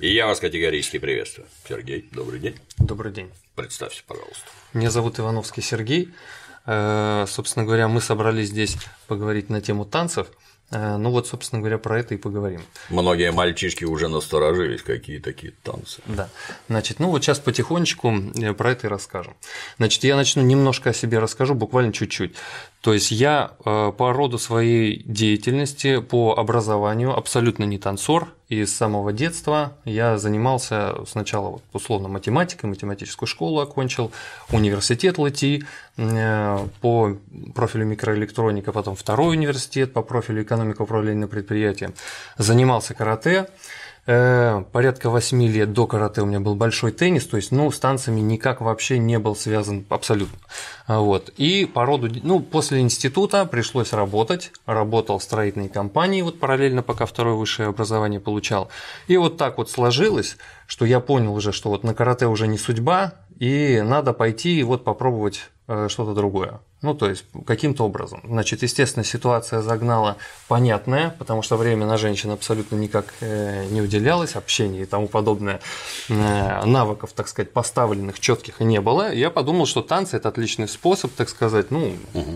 И я вас категорически приветствую. Сергей, добрый день. Добрый день. Представься, пожалуйста. Меня зовут Ивановский Сергей. Э, собственно говоря, мы собрались здесь поговорить на тему танцев – Э, ну вот, собственно говоря, про это и поговорим. Многие мальчишки уже насторожились, какие такие танцы. Да. Значит, ну вот сейчас потихонечку э, про это и расскажем. Значит, я начну немножко о себе расскажу, буквально чуть-чуть. То есть я э, по роду своей деятельности, по образованию абсолютно не танцор, и с самого детства я занимался сначала условно математикой, математическую школу окончил, университет ЛТИ э, по профилю микроэлектроника, потом второй университет по профилю экономика управления на предприятии, занимался карате, порядка 8 лет до карате у меня был большой теннис, то есть, ну, с танцами никак вообще не был связан абсолютно. А вот. И по роду, ну, после института пришлось работать, работал в строительной компании, вот параллельно, пока второе высшее образование получал. И вот так вот сложилось, что я понял уже, что вот на карате уже не судьба, и надо пойти и вот попробовать э, что-то другое. Ну, то есть, каким-то образом. Значит, естественно, ситуация загнала понятная, потому что время на женщин абсолютно никак э, не уделялось, общение и тому подобное, э, навыков, так сказать, поставленных, четких не было. Я подумал, что танцы – это отличный способ, так сказать, ну,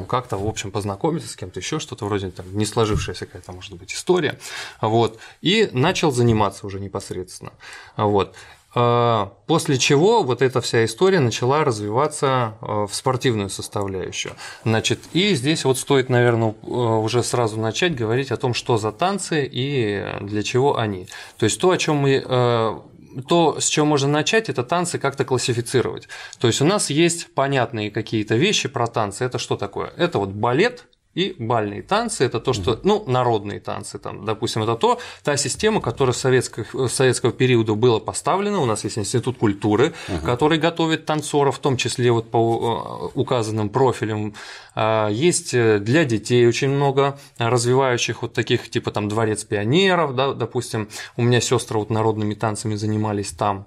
как-то, в общем, познакомиться с кем-то, еще что-то вроде там не сложившаяся какая-то, может быть, история. Вот. И начал заниматься уже непосредственно. Вот. А, после чего вот эта вся история начала развиваться а, в спортивную составляющую. Значит, и здесь вот стоит, наверное, а, уже сразу начать говорить о том, что за танцы и для чего они. То есть то, о чем мы то, с чего можно начать, это танцы как-то классифицировать. То есть у нас есть понятные какие-то вещи про танцы. Это что такое? Это вот балет, и бальные танцы – это то, что, ну, народные танцы, там, допустим, это то, та система, которая с советского, советского периода была поставлена. У нас есть институт культуры, угу. который готовит танцоров, в том числе вот по э, указанным профилям. А, есть э, для детей очень много развивающих вот таких, типа там дворец пионеров, да, допустим, у меня сестры вот народными танцами занимались там.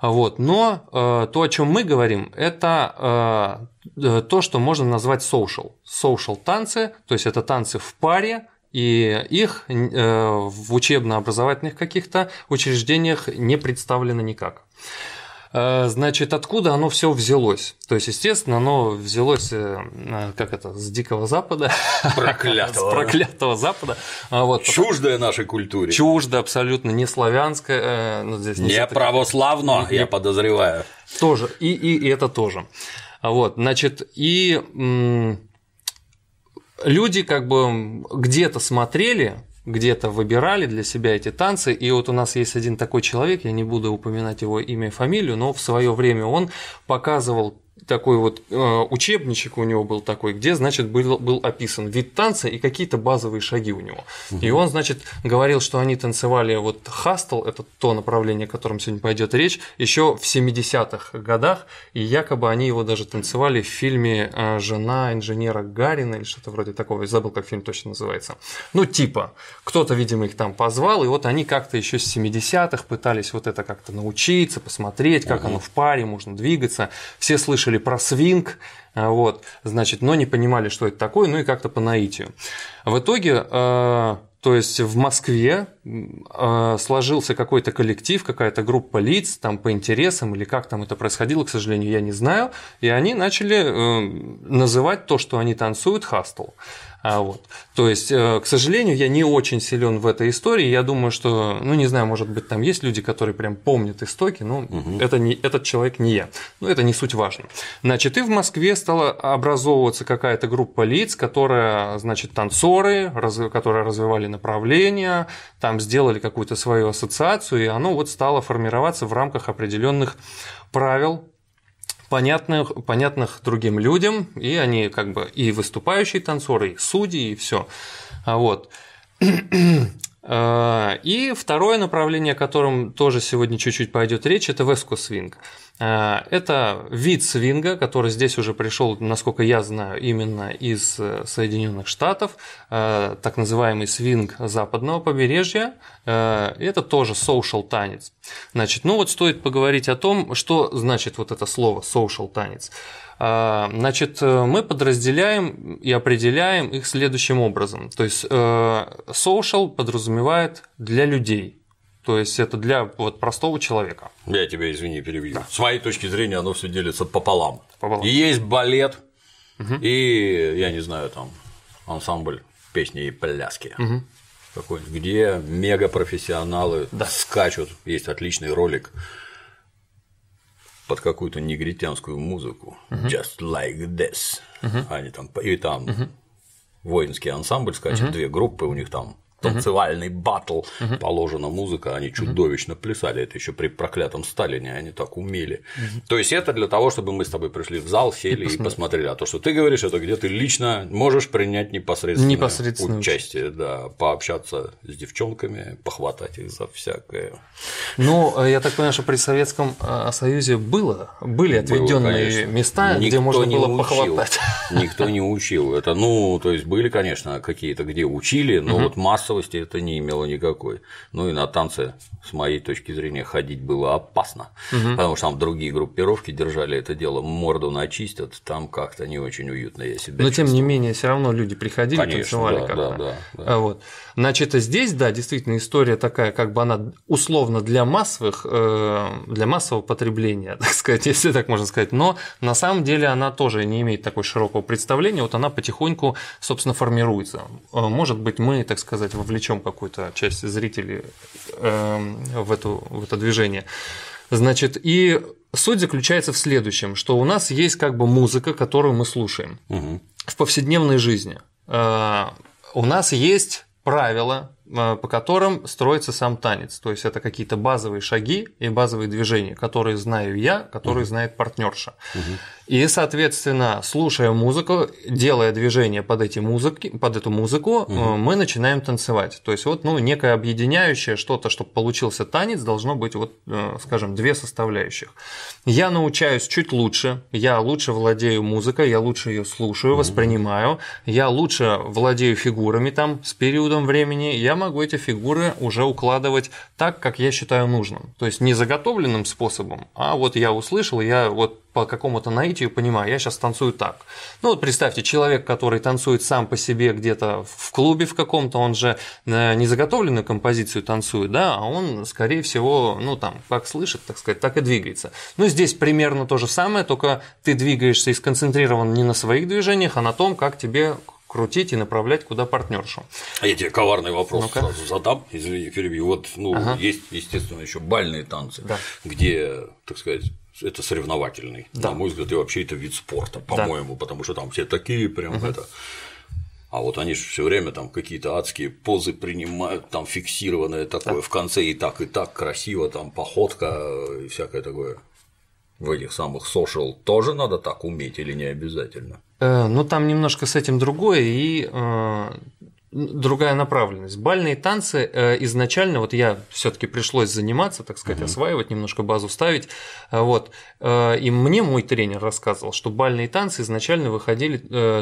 Вот. Но э, то, о чем мы говорим, это э, то, что можно назвать social. Social танцы, то есть это танцы в паре, и их э, в учебно-образовательных каких-то учреждениях не представлено никак. Э, значит, откуда оно все взялось? То есть, естественно, оно взялось, э, э, как это, с Дикого Запада. Проклятого. С проклятого Запада. А вот, Чуждое нашей культуре. Чуждо, абсолютно не славянское. Ну, здесь не православно, я подозреваю. Тоже, и, и, и это тоже. Вот, значит, и люди как бы где-то смотрели где-то выбирали для себя эти танцы. И вот у нас есть один такой человек, я не буду упоминать его имя и фамилию, но в свое время он показывал такой вот э, учебничек у него был такой, где, значит, был, был описан вид танца и какие-то базовые шаги у него. Угу. И он, значит, говорил, что они танцевали вот хастл, это то направление, о котором сегодня пойдет речь, еще в 70-х годах, и якобы они его даже танцевали в фильме э, «Жена инженера Гарина» или что-то вроде такого, я забыл, как фильм точно называется. Ну, типа, кто-то, видимо, их там позвал, и вот они как-то еще с 70-х пытались вот это как-то научиться, посмотреть, как угу. оно в паре можно двигаться. Все слышали слышали про свинг, а, вот, значит, но не понимали, что это такое, ну и как-то по наитию. В итоге, э, то есть в Москве э, сложился какой-то коллектив, какая-то группа лиц там по интересам или как там это происходило, к сожалению, я не знаю, и они начали э, называть то, что они танцуют, хастл. А вот. То есть, э, к сожалению, я не очень силен в этой истории. Я думаю, что, ну, не знаю, может быть, там есть люди, которые прям помнят истоки, но угу. это не, этот человек не я. Но это не суть важно. Значит, и в Москве стала образовываться какая-то группа лиц, которая, значит, танцоры, раз, которые развивали направления, там сделали какую-то свою ассоциацию, и оно вот стало формироваться в рамках определенных правил, понятных, понятных другим людям, и они как бы и выступающие танцоры, и судьи, и все. А вот. А, и второе направление, о котором тоже сегодня чуть-чуть пойдет речь, это веско свинг. А, это вид свинга, который здесь уже пришел, насколько я знаю, именно из э, Соединенных Штатов, так называемый свинг западного побережья. Это тоже social танец. Значит, ну вот стоит поговорить о том, что значит вот это слово social танец. А, значит, э, мы подразделяем и определяем их следующим образом. То есть э, social подразумевает для людей. То есть это для вот простого человека. Я тебя, извини, перебью. Да. С моей точки зрения, оно все делится пополам. Пополам. И есть балет, угу. и, я не знаю, там, ансамбль песни и пляски. Угу. какой где мега профессионалы да. скачут. Есть отличный ролик под какую-то негритянскую музыку. Uh-huh. Just like this. Uh-huh. Они там и там uh-huh. воинский ансамбль скачет, uh-huh. две группы, у них там танцевальный батл, угу. положена музыка, они чудовищно плясали, это еще при проклятом Сталине, они так умели. Угу. То есть это для того, чтобы мы с тобой пришли в зал, сели и, и посмотрели. А то, что ты говоришь, это где ты лично можешь принять непосредственное, непосредственное участие, да, пообщаться с девчонками, похватать их за всякое. Ну, я так понимаю, что при Советском а, Союзе было, были отведенные места, Никто где можно было учил. похватать. Никто не учил. Это, ну, то есть были, конечно, какие-то, где учили, но угу. вот масса массовости это не имело никакой. Ну и на танцы, с моей точки зрения, ходить было опасно, угу. потому что там другие группировки держали это дело, морду начистят, там как-то не очень уютно я себя Но тем не менее, все равно люди приходили, Конечно, танцевали да, как-то. Да, да, да. А вот. Значит, здесь, да, действительно история такая, как бы она условно для массовых, э, для массового потребления, так сказать, если так можно сказать, но на самом деле она тоже не имеет такой широкого представления, вот она потихоньку, собственно, формируется. Э, может быть, мы, так сказать, вовлечем какую-то часть зрителей эм, в, эту, в это движение. Значит, и суть заключается в следующем, что у нас есть как бы музыка, которую мы слушаем угу. в повседневной жизни. Э, у нас есть правила, э, по которым строится сам танец. То есть это какие-то базовые шаги и базовые движения, которые знаю я, которые угу. знает партнерша. Угу. И, соответственно, слушая музыку, делая движение под, эти музыки, под эту музыку, угу. мы начинаем танцевать. То есть, вот ну, некое объединяющее что-то, чтобы получился танец, должно быть, вот, э, скажем, две составляющих. Я научаюсь чуть лучше, я лучше владею музыкой, я лучше ее слушаю, угу. воспринимаю, я лучше владею фигурами там с периодом времени, я могу эти фигуры уже укладывать так, как я считаю нужным. То есть не заготовленным способом, а вот я услышал, я вот по какому-то наитию понимаю, я сейчас танцую так. Ну вот представьте, человек, который танцует сам по себе где-то в клубе в каком-то, он же э, не заготовленную композицию танцует, да, а он, скорее всего, ну там, как слышит, так сказать, так и двигается. Ну здесь примерно то же самое, только ты двигаешься и сконцентрирован не на своих движениях, а на том, как тебе крутить и направлять куда партнершу. А я тебе коварный вопрос ну сразу задам, извини, перебью. Вот, ну, ага. есть, естественно, еще бальные танцы, да. где, так сказать, это соревновательный. Да. На мой взгляд, и вообще это вид спорта, по-моему, да. потому что там все такие прям угу. это. А вот они же все время там какие-то адские позы принимают, там фиксированное такое да. в конце и так, и так красиво, там походка и всякое такое. В этих самых social тоже надо так уметь или не обязательно? Э, ну, там немножко с этим другое, и э, другая направленность. Бальные танцы э, изначально, вот я все-таки пришлось заниматься, так сказать, uh-huh. осваивать, немножко базу ставить. Э, вот. Э, и мне мой тренер рассказывал, что бальные танцы изначально выходили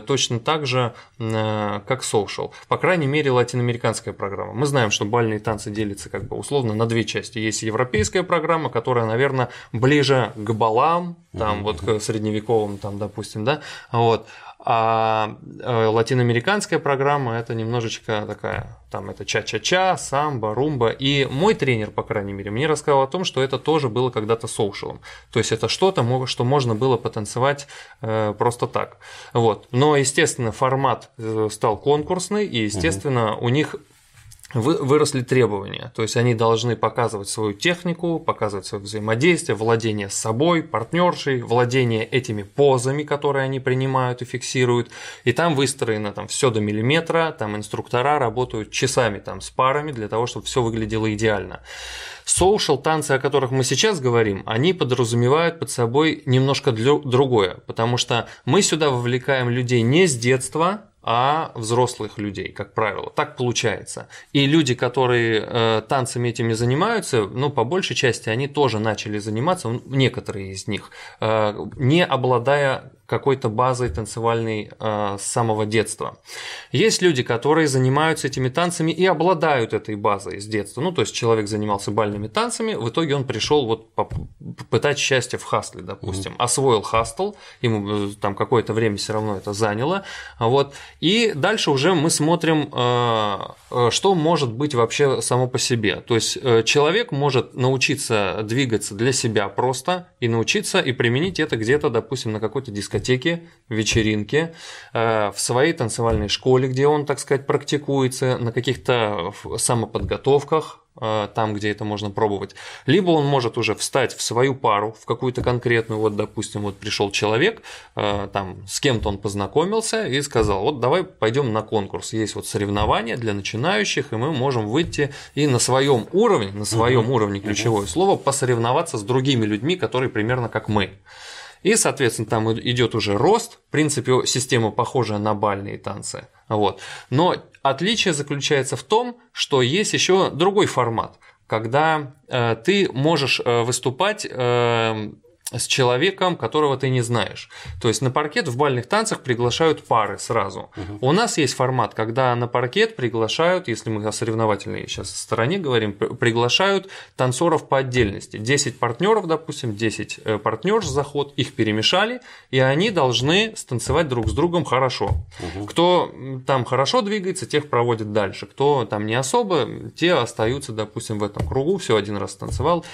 точно так же, как social. По крайней мере, латиноамериканская программа. Мы знаем, что бальные танцы делятся как бы условно на две части. Есть европейская программа, которая, наверное, ближе к балам, там uh-huh. вот к средневековым, там, допустим, да, вот. А э, латиноамериканская программа это немножечко такая, там это ча-ча-ча, самбо, румба. И мой тренер, по крайней мере, мне рассказал о том, что это тоже было когда-то соушалом. То есть это что-то, что можно было потанцевать э, просто так. Вот. Но, естественно, формат э, стал конкурсный, и, естественно, угу. у них выросли требования. То есть они должны показывать свою технику, показывать свое взаимодействие, владение собой, партнершей, владение этими позами, которые они принимают и фиксируют. И там выстроено там все до миллиметра, там инструктора работают часами там с парами для того, чтобы все выглядело идеально. Social танцы, о которых мы сейчас говорим, они подразумевают под собой немножко другое, потому что мы сюда вовлекаем людей не с детства, а взрослых людей, как правило. Так получается. И люди, которые э, танцами этими занимаются, ну, по большей части, они тоже начали заниматься, некоторые из них, э, не обладая какой-то базой танцевальной э, с самого детства. Есть люди, которые занимаются этими танцами и обладают этой базой с детства. Ну, то есть человек занимался бальными танцами, в итоге он пришел вот попытать счастье в хастле, допустим, mm-hmm. освоил хастл, ему э, там какое-то время все равно это заняло, вот, и дальше уже мы смотрим, э, э, что может быть вообще само по себе. То есть человек может научиться двигаться для себя просто и научиться и применить это где-то, допустим, на какой-то дискотеке, вечеринке, в своей танцевальной школе, где он, так сказать, практикуется, на каких-то самоподготовках, Э, там, где это можно пробовать. Либо он может уже встать в свою пару, в какую-то конкретную, вот, допустим, вот пришел человек, э, там, с кем-то он познакомился и сказал, вот давай пойдем на конкурс. Есть вот соревнования для начинающих, и мы можем выйти и на своем уровне, на своем угу. уровне ключевое угу. слово, посоревноваться с другими людьми, которые примерно как мы. И, соответственно, там идет уже рост. В принципе, система похожая на бальные танцы. Вот. Но отличие заключается в том, что есть еще другой формат, когда э, ты можешь э, выступать э, с человеком, которого ты не знаешь. То есть на паркет в бальных танцах приглашают пары сразу. Угу. У нас есть формат, когда на паркет приглашают, если мы о соревновательной сейчас стороне говорим, приглашают танцоров по отдельности. 10 партнеров, допустим, 10 э, партнеров заход, их перемешали, и они должны станцевать друг с другом хорошо. Угу. Кто там хорошо двигается, тех проводят дальше. Кто там не особо, те остаются, допустим, в этом кругу, все один раз танцевал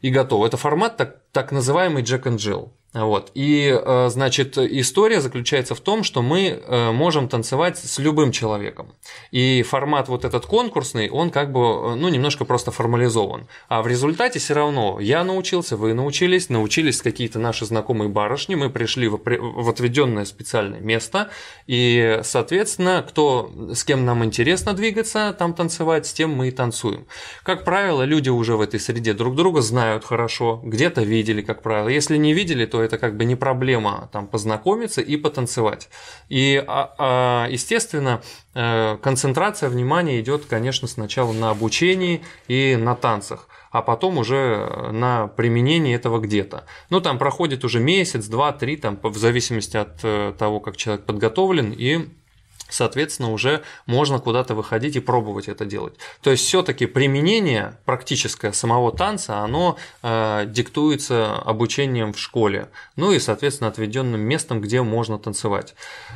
и готово. Это формат так, так называемый Jack and Jill. Вот. И, э, значит, история заключается в том, что мы э, можем танцевать с любым человеком. И формат вот этот конкурсный, он как бы, э, ну, немножко просто формализован. А в результате все равно я научился, вы научились, научились какие-то наши знакомые барышни, мы пришли в, отведенное специальное место, и, соответственно, кто, с кем нам интересно двигаться, там танцевать, с тем мы и танцуем. Как правило, люди уже в этой среде друг друга знают хорошо, где-то видели, как правило. Если не видели, то это как бы не проблема там познакомиться и потанцевать. И, а, а, естественно, э, концентрация внимания идет, конечно, сначала на обучении и на танцах а потом уже на применение этого где-то. Ну, там проходит уже месяц, два, три, там, в зависимости от э, того, как человек подготовлен, и соответственно, уже можно куда-то выходить и пробовать это делать. То есть все-таки применение практическое самого танца, оно э, диктуется обучением в школе, ну и, соответственно, отведенным местом, где можно танцевать.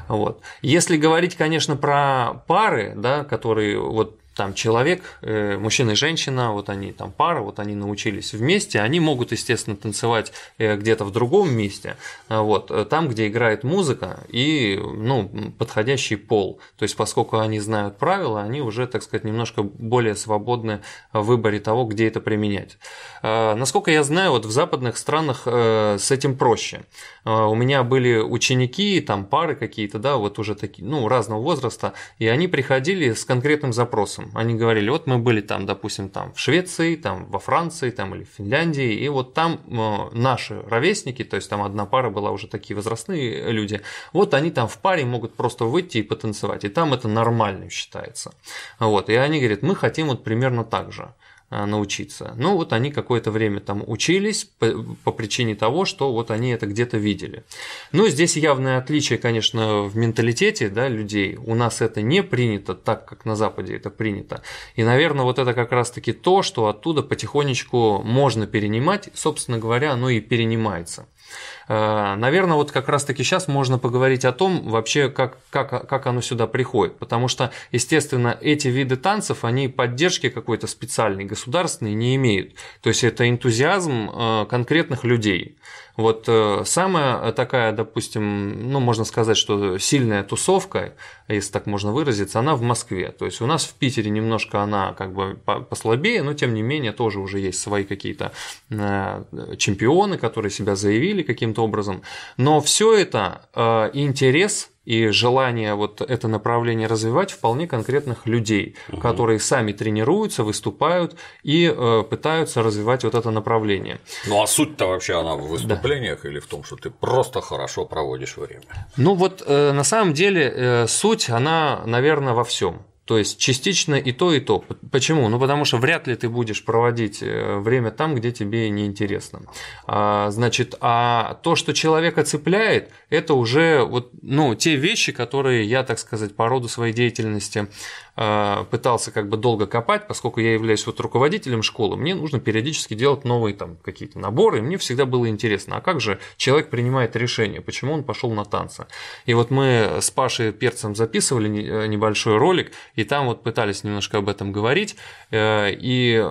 Вот. Если говорить, конечно, про пары, да, которые вот там человек, э, мужчина и женщина, вот они там пара, вот они научились вместе, они могут, естественно, танцевать э, где-то в другом месте, а вот, э, там, где играет музыка и, ну, подходящий пол. То есть, поскольку они знают правила, они уже, так сказать, немножко более свободны в выборе того, где это применять. Насколько я знаю, вот в западных странах с этим проще. У меня были ученики, там пары какие-то, да, вот уже такие, ну, разного возраста, и они приходили с конкретным запросом вопросам. Они говорили, вот мы были там, допустим, там в Швеции, там во Франции, там или в Финляндии, и вот там э, наши ровесники, то есть там одна пара была уже такие возрастные люди, вот они там в паре могут просто выйти и потанцевать, и там это нормально считается. Вот, и они говорят, мы хотим вот примерно так же. А, научиться. Ну, вот они какое-то время там учились по, по причине того, что вот они это где-то видели. Ну, здесь явное отличие, конечно, в менталитете да, людей. У нас это не принято так, как на Западе это принято. И, наверное, вот это как раз-таки то, что оттуда потихонечку можно перенимать, собственно говоря, оно и перенимается. Э, Наверное, вот как раз-таки сейчас можно поговорить о том, вообще, как, как, как оно сюда приходит. Потому что, естественно, эти виды танцев, они поддержки какой-то специальной, государственной не имеют. То есть это энтузиазм э, конкретных людей. Вот э, самая такая, допустим, ну, можно сказать, что сильная тусовка, если так можно выразиться, она в Москве. То есть у нас в Питере немножко она как бы послабее, но тем не менее тоже уже есть свои какие-то чемпионы, которые себя заявили каким-то образом. Но все это э, интерес и желание вот это направление развивать вполне конкретных людей, угу. которые сами тренируются, выступают и э, пытаются развивать вот это направление. Ну а суть-то вообще она в выступлениях да. или в том, что ты просто хорошо проводишь время? Ну вот э, на самом деле э, суть она, наверное, во всем. То есть частично и то, и то. Почему? Ну, потому что вряд ли ты будешь проводить э, время там, где тебе неинтересно. А, значит, а то, что человека цепляет, это уже вот, ну, те вещи, которые я, так сказать, по роду своей деятельности а, пытался как бы долго копать, поскольку я являюсь вот руководителем школы, мне нужно периодически делать новые там какие-то наборы, и мне всегда было интересно, а как же человек принимает решение, почему он пошел на танцы. И вот мы с Пашей Перцем записывали э, небольшой ролик, и там вот пытались немножко об этом говорить, э, и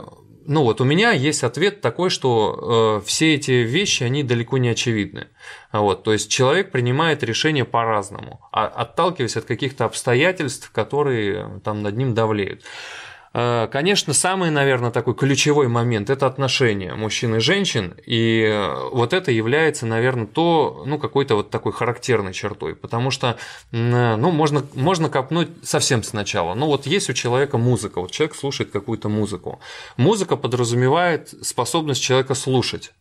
ну вот у меня есть ответ такой, что э, все эти вещи, они далеко не очевидны. Вот, то есть человек принимает решение по-разному, а, отталкиваясь от каких-то обстоятельств, которые там над ним давлеют. Э, конечно, самый, наверное, такой ключевой момент – это отношения мужчин и женщин, и э, вот это является, наверное, то, ну, какой-то вот такой характерной чертой, потому что, ну, можно, можно копнуть совсем сначала. Ну, вот есть у человека музыка, вот человек слушает какую-то музыку. Музыка подразумевает способность человека слушать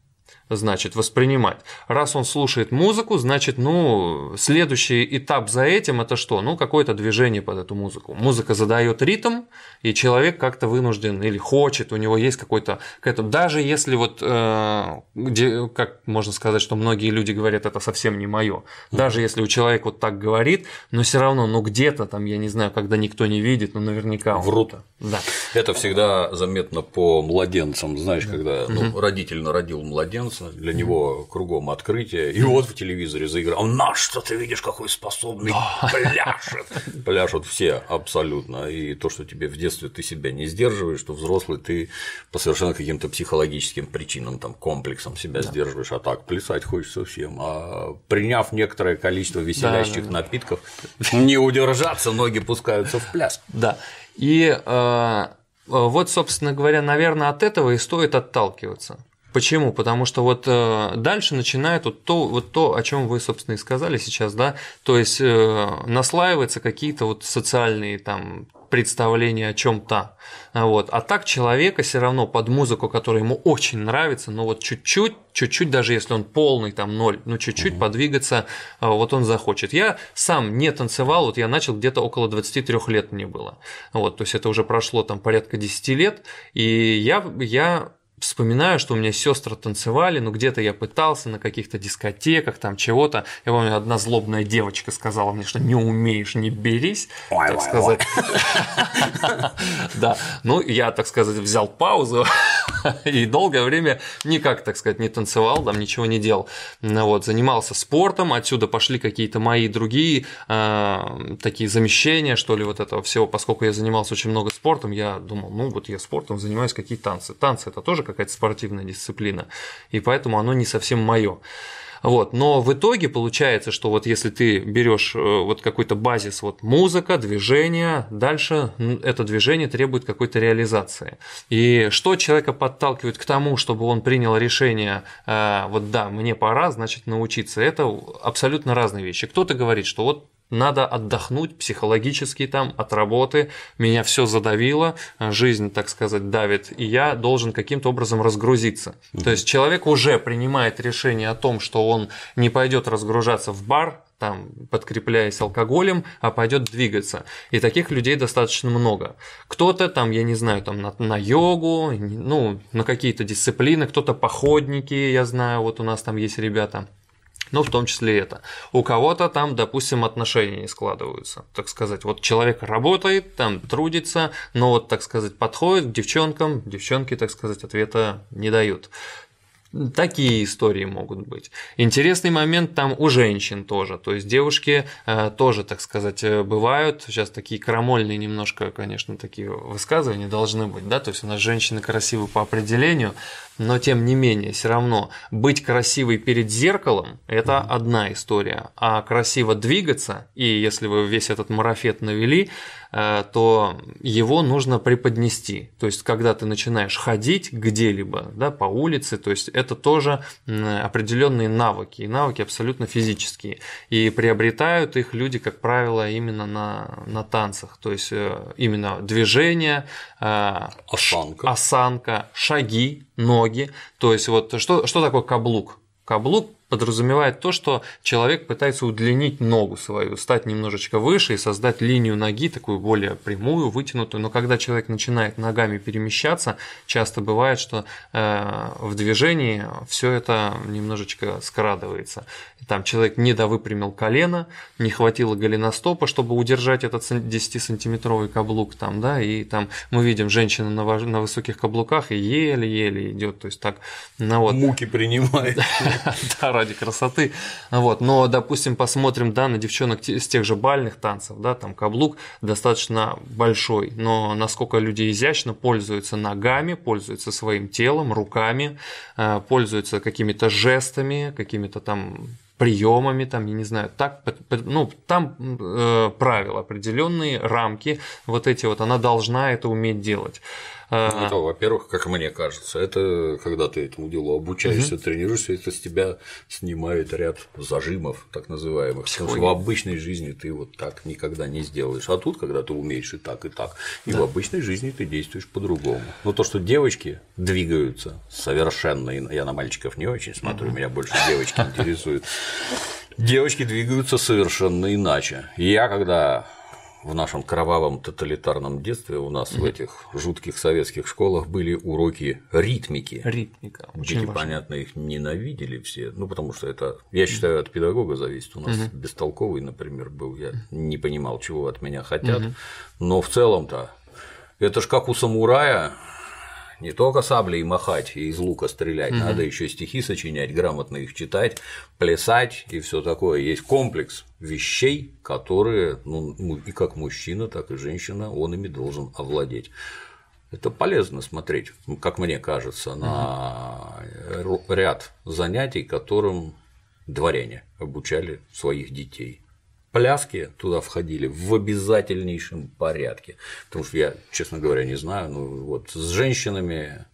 значит, воспринимать. Раз он слушает музыку, значит, ну, следующий этап за этим это что? Ну, какое-то движение под эту музыку. Музыка задает ритм, и человек как-то вынужден или хочет, у него есть какой-то, даже если вот, э, где, как можно сказать, что многие люди говорят, это совсем не мое. Даже если у человека вот так говорит, но все равно, ну, где-то там, я не знаю, когда никто не видит, ну, наверняка. Врут. Да. Это всегда заметно по младенцам, знаешь, да. когда ну, родитель народил младенца, для него кругом открытие, и вот в телевизоре заиграл, на что ты видишь, какой способный, пляшет, пляшут все абсолютно, и то, что тебе в детстве ты себя не сдерживаешь, что взрослый ты по совершенно каким-то психологическим причинам, там, комплексом себя да. сдерживаешь, а так плясать хочется всем, а приняв некоторое количество веселящих да, да. напитков, не удержаться, ноги пускаются в пляс. Да, и э, вот, собственно говоря, наверное, от этого и стоит отталкиваться. Почему? Потому что вот э, дальше начинает вот то, вот то, о чем вы, собственно, и сказали сейчас, да, то есть э, наслаиваются какие-то вот социальные там представление о чем-то. Вот. А так человека все равно под музыку, которая ему очень нравится, но вот чуть-чуть, чуть-чуть, даже если он полный там ноль, ну чуть-чуть угу. подвигаться, а, вот он захочет. Я сам не танцевал, вот я начал где-то около 23 лет мне было. Вот, то есть это уже прошло там порядка 10 лет, и я, я вспоминаю, что у меня сестры танцевали, но где-то я пытался на каких-то дискотеках, там чего-то. Я помню, одна злобная девочка сказала мне, что не умеешь, не берись, ой, так ой, сказать. Да, ну я, так сказать, взял паузу и долгое время никак, так сказать, не танцевал, там ничего не делал. Ну вот, занимался спортом, отсюда пошли какие-то мои другие э, такие замещения, что ли, вот этого всего, поскольку я занимался очень много спортом, я думал, ну вот я спортом занимаюсь, какие танцы. Танцы это тоже какая-то спортивная дисциплина, и поэтому оно не совсем мое. Вот. Но в итоге получается, что вот если ты берешь э, вот какой-то базис, вот музыка, движение, дальше это движение требует какой-то реализации. И что человека подталкивает к тому, чтобы он принял решение, э, вот да, мне пора, значит, научиться, это абсолютно разные вещи. Кто-то говорит, что вот надо отдохнуть психологически там от работы, меня все задавило, жизнь, так сказать, давит, и я должен каким-то образом разгрузиться. Mm-hmm. То есть человек уже принимает решение о том, что он не пойдет разгружаться в бар, там, подкрепляясь алкоголем, а пойдет двигаться. И таких людей достаточно много. Кто-то там, я не знаю, там на, на йогу, ну, на какие-то дисциплины, кто-то походники, я знаю, вот у нас там есть ребята – ну, в том числе это. У кого-то там, допустим, отношения не складываются, так сказать. Вот человек работает, там трудится, но вот, так сказать, подходит к девчонкам, девчонки, так сказать, ответа не дают. Такие истории могут быть. Интересный момент там у женщин тоже. То есть девушки э, тоже, так сказать, э, бывают. Сейчас такие крамольные немножко, конечно, такие высказывания должны быть. Да? То есть у нас женщины красивы по определению, но тем не менее, все равно быть красивой перед зеркалом – это одна история. А красиво двигаться, и если вы весь этот марафет навели, Э, то его нужно преподнести. То есть, когда ты начинаешь ходить где-либо, да, по улице, то есть это тоже определенные навыки, и навыки абсолютно физические. И приобретают их люди, как правило, именно на, на танцах. То есть э, именно движение, э, осанка. осанка, шаги, ноги. То есть вот что, что такое каблук? Каблук подразумевает то, что человек пытается удлинить ногу свою, стать немножечко выше и создать линию ноги такую более прямую, вытянутую. Но когда человек начинает ногами перемещаться, часто бывает, что э, в движении все это немножечко скрадывается. Там человек не довыпрямил колено, не хватило голеностопа, чтобы удержать этот 10-сантиметровый каблук там, да, и там мы видим женщину на, на высоких каблуках и еле-еле идет, то есть так, ну вот. Муки принимает. Да, ради красоты. Вот. Но, допустим, посмотрим да, на девчонок с тех же бальных танцев, да, там каблук достаточно большой, но насколько люди изящно пользуются ногами, пользуются своим телом, руками, э, пользуются какими-то жестами, какими-то там приемами, там, я не знаю, так, ну, там э, правила определенные, рамки, вот эти вот, она должна это уметь делать. Это, во-первых, как мне кажется, это когда ты этому делу обучаешься, угу. тренируешься, это с тебя снимает ряд зажимов, так называемых. Психология. Потому что в обычной жизни ты вот так никогда не сделаешь. А тут, когда ты умеешь и так, и так, и да. в обычной жизни ты действуешь по-другому. Но то, что девочки двигаются совершенно, я на мальчиков не очень смотрю, меня больше девочки интересуют. Девочки двигаются совершенно иначе. Я когда в нашем кровавом тоталитарном детстве у нас в этих жутких советских школах были уроки ритмики. Ритмика. Дети, важно. понятно, их ненавидели все. Ну, потому что это, я считаю, от педагога зависит. У нас угу. бестолковый, например, был. Я не понимал, чего от меня хотят. Угу. Но в целом-то это ж как у самурая не только саблей махать и из лука стрелять, угу. надо еще стихи сочинять, грамотно их читать, плясать и все такое. Есть комплекс вещей, которые, ну, и как мужчина, так и женщина, он ими должен овладеть. Это полезно смотреть, как мне кажется, на ряд занятий, которым дворяне обучали своих детей пляски туда входили в обязательнейшем порядке. Потому что я, честно говоря, не знаю, ну вот с женщинами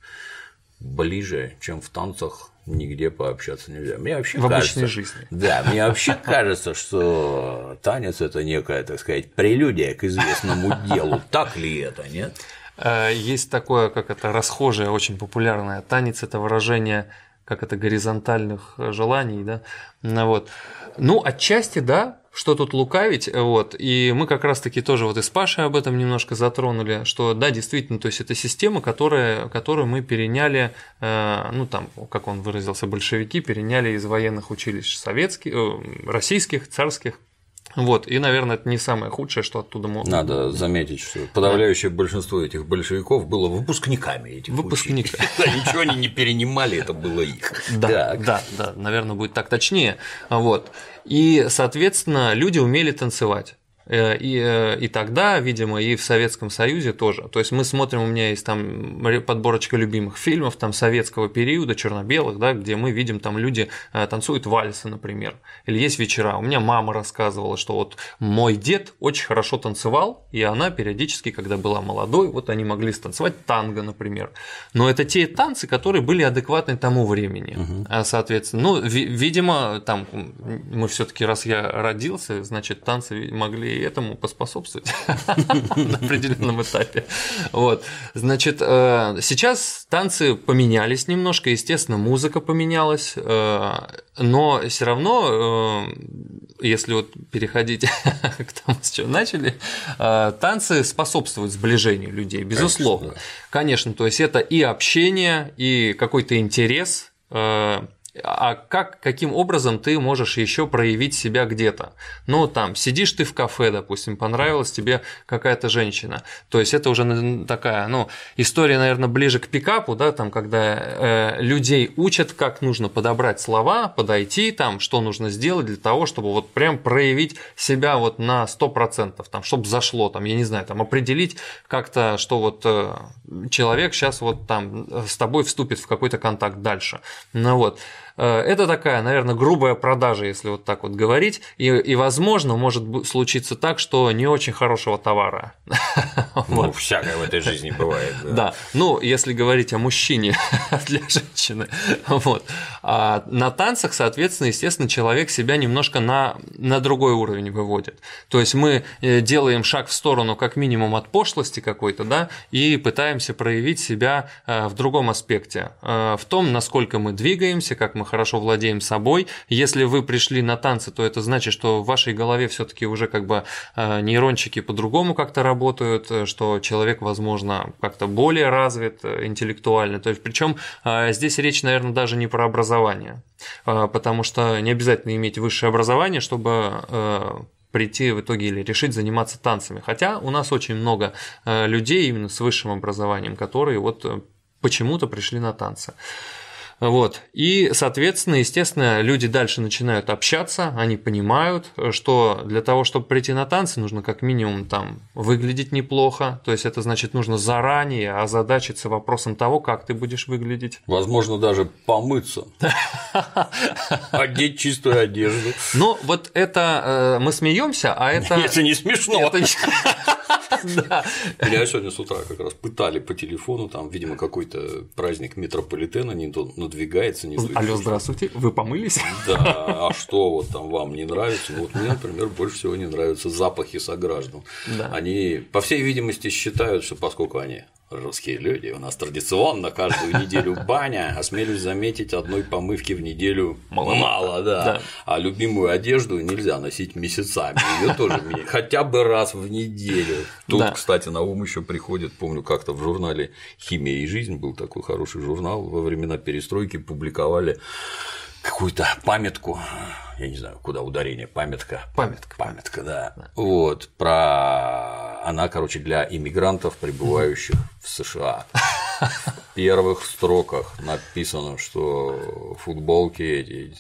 ближе, чем в танцах, нигде пообщаться нельзя. Мне вообще в кажется, обычной жизни. Да, мне вообще кажется, что танец это некая, так сказать, прелюдия к известному делу. Так ли это, нет? Э, есть такое, как это расхожее, очень популярное. Танец это выражение как это горизонтальных желаний, да, ну вот. Ну, отчасти, да, что тут лукавить, вот, и мы как раз-таки тоже вот и с Пашей об этом немножко затронули, что да, действительно, то есть это система, которая, которую мы переняли, э, ну там, как он выразился, большевики переняли из военных училищ советских, э, российских, царских, вот, и, наверное, это не самое худшее, что оттуда можно. Надо заметить, что подавляющее да. большинство этих большевиков было выпускниками этих Выпускниками. Ничего они не перенимали, это было их. Да, да, да, наверное, будет так точнее. Вот. И, соответственно, люди умели танцевать. Э, и, э, и тогда, видимо, и в Советском Союзе тоже. То есть мы смотрим, у меня есть там подборочка любимых фильмов там советского периода, черно-белых, да, где мы видим там люди э, танцуют вальсы, например, или есть вечера. У меня мама рассказывала, что вот мой дед очень хорошо танцевал, и она периодически, когда была молодой, вот они могли станцевать танго, например. Но это те танцы, которые были адекватны тому времени, угу. соответственно. Ну, видимо, там мы все-таки раз я родился, значит, танцы могли этому поспособствовать на определенном этапе. Вот. Значит, э, сейчас танцы поменялись немножко, естественно, музыка поменялась, э, но все равно, э, если вот переходить к тому, с чего начали, танцы способствуют сближению людей, безусловно. Конечно, Конечно то есть это и общение, и какой-то интерес, а как, каким образом ты можешь еще проявить себя где-то? Ну, там, сидишь ты в кафе, допустим, понравилась тебе какая-то женщина. То есть это уже такая, ну, история, наверное, ближе к пикапу, да, там, когда э, людей учат, как нужно подобрать слова, подойти, там, что нужно сделать для того, чтобы вот прям проявить себя вот на 100%, там, чтобы зашло, там, я не знаю, там, определить как-то, что вот э, человек сейчас вот там с тобой вступит в какой-то контакт дальше. Ну вот. Э, это такая, наверное, грубая продажа, если вот так вот говорить. И, и возможно, может случиться так, что не очень хорошего товара. Ну, всякое в этой жизни бывает. Да. Ну, если говорить о мужчине для женщины. Вот. А на танцах, соответственно, естественно, человек себя немножко на, на другой уровень выводит. То есть мы э, делаем шаг в сторону как минимум от пошлости какой-то, да, и пытаемся проявить себя э, в другом аспекте. В том, насколько мы двигаемся, как мы мы хорошо владеем собой. Если вы пришли на танцы, то это значит, что в вашей голове все-таки уже как бы э, нейрончики по-другому как-то работают, э, что человек, возможно, как-то более развит интеллектуально. То есть, причем здесь речь, наверное, даже не про образование, потому что не обязательно иметь высшее образование, чтобы прийти в итоге или решить заниматься танцами. Хотя у нас очень много людей именно с высшим образованием, которые вот почему-то пришли на танцы. Вот. И, соответственно, естественно, люди дальше начинают общаться, они понимают, что для того, чтобы прийти на танцы, нужно как минимум там выглядеть неплохо, то есть это значит нужно заранее озадачиться вопросом того, как ты будешь выглядеть. Возможно, даже помыться, одеть чистую одежду. Ну, вот это э, мы смеемся, а это… Это не смешно. Меня сегодня с утра как раз пытали по телефону, там, видимо, какой-то праздник метрополитена не надвигается. Не Алло, здравствуйте, вы помылись? Да, а что вот там вам не нравится? Ну, вот мне, например, больше всего не нравятся запахи сограждан. Да. Они, по всей видимости, считают, что поскольку они русские люди. У нас традиционно каждую неделю баня, осмелюсь заметить, одной помывки в неделю мало, мало да. да. А любимую одежду нельзя носить месяцами. Ее тоже хотя бы раз в неделю. Тут, да. кстати, на ум еще приходит, помню, как-то в журнале Химия и жизнь был такой хороший журнал во времена перестройки, публиковали какую-то памятку, я не знаю, куда ударение, памятка. Памятка. Памятка, да. да. Вот, про. Она, короче, для иммигрантов, прибывающих в США. В первых строках написано, что футболки эти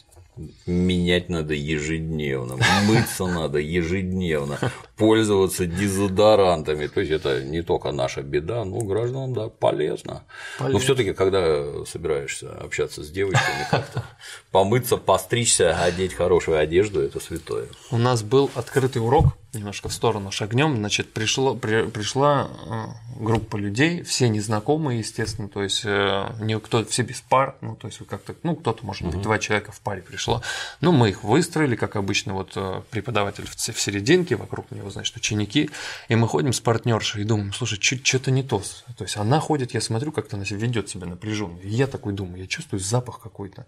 менять надо ежедневно, мыться надо ежедневно, пользоваться дезодорантами. То есть это не только наша беда, но гражданам да полезно. полезно. Но все-таки, когда собираешься общаться с девочками, как-то помыться, постричься, одеть хорошую одежду это святое. У нас был открытый урок немножко в сторону шагнем, значит, пришло, при, пришла э, группа людей, все незнакомые, естественно, то есть э, никто, все без пар, ну, то есть как-то, ну, кто-то, может быть, угу. два человека в паре пришло, ну, мы их выстроили, как обычно, вот э, преподаватель в, серединке, вокруг него, значит, ученики, и мы ходим с партнершей и думаем, слушай, что-то не то, то есть она ходит, я смотрю, как-то она ведет себя напряженно, и я такой думаю, я чувствую запах какой-то,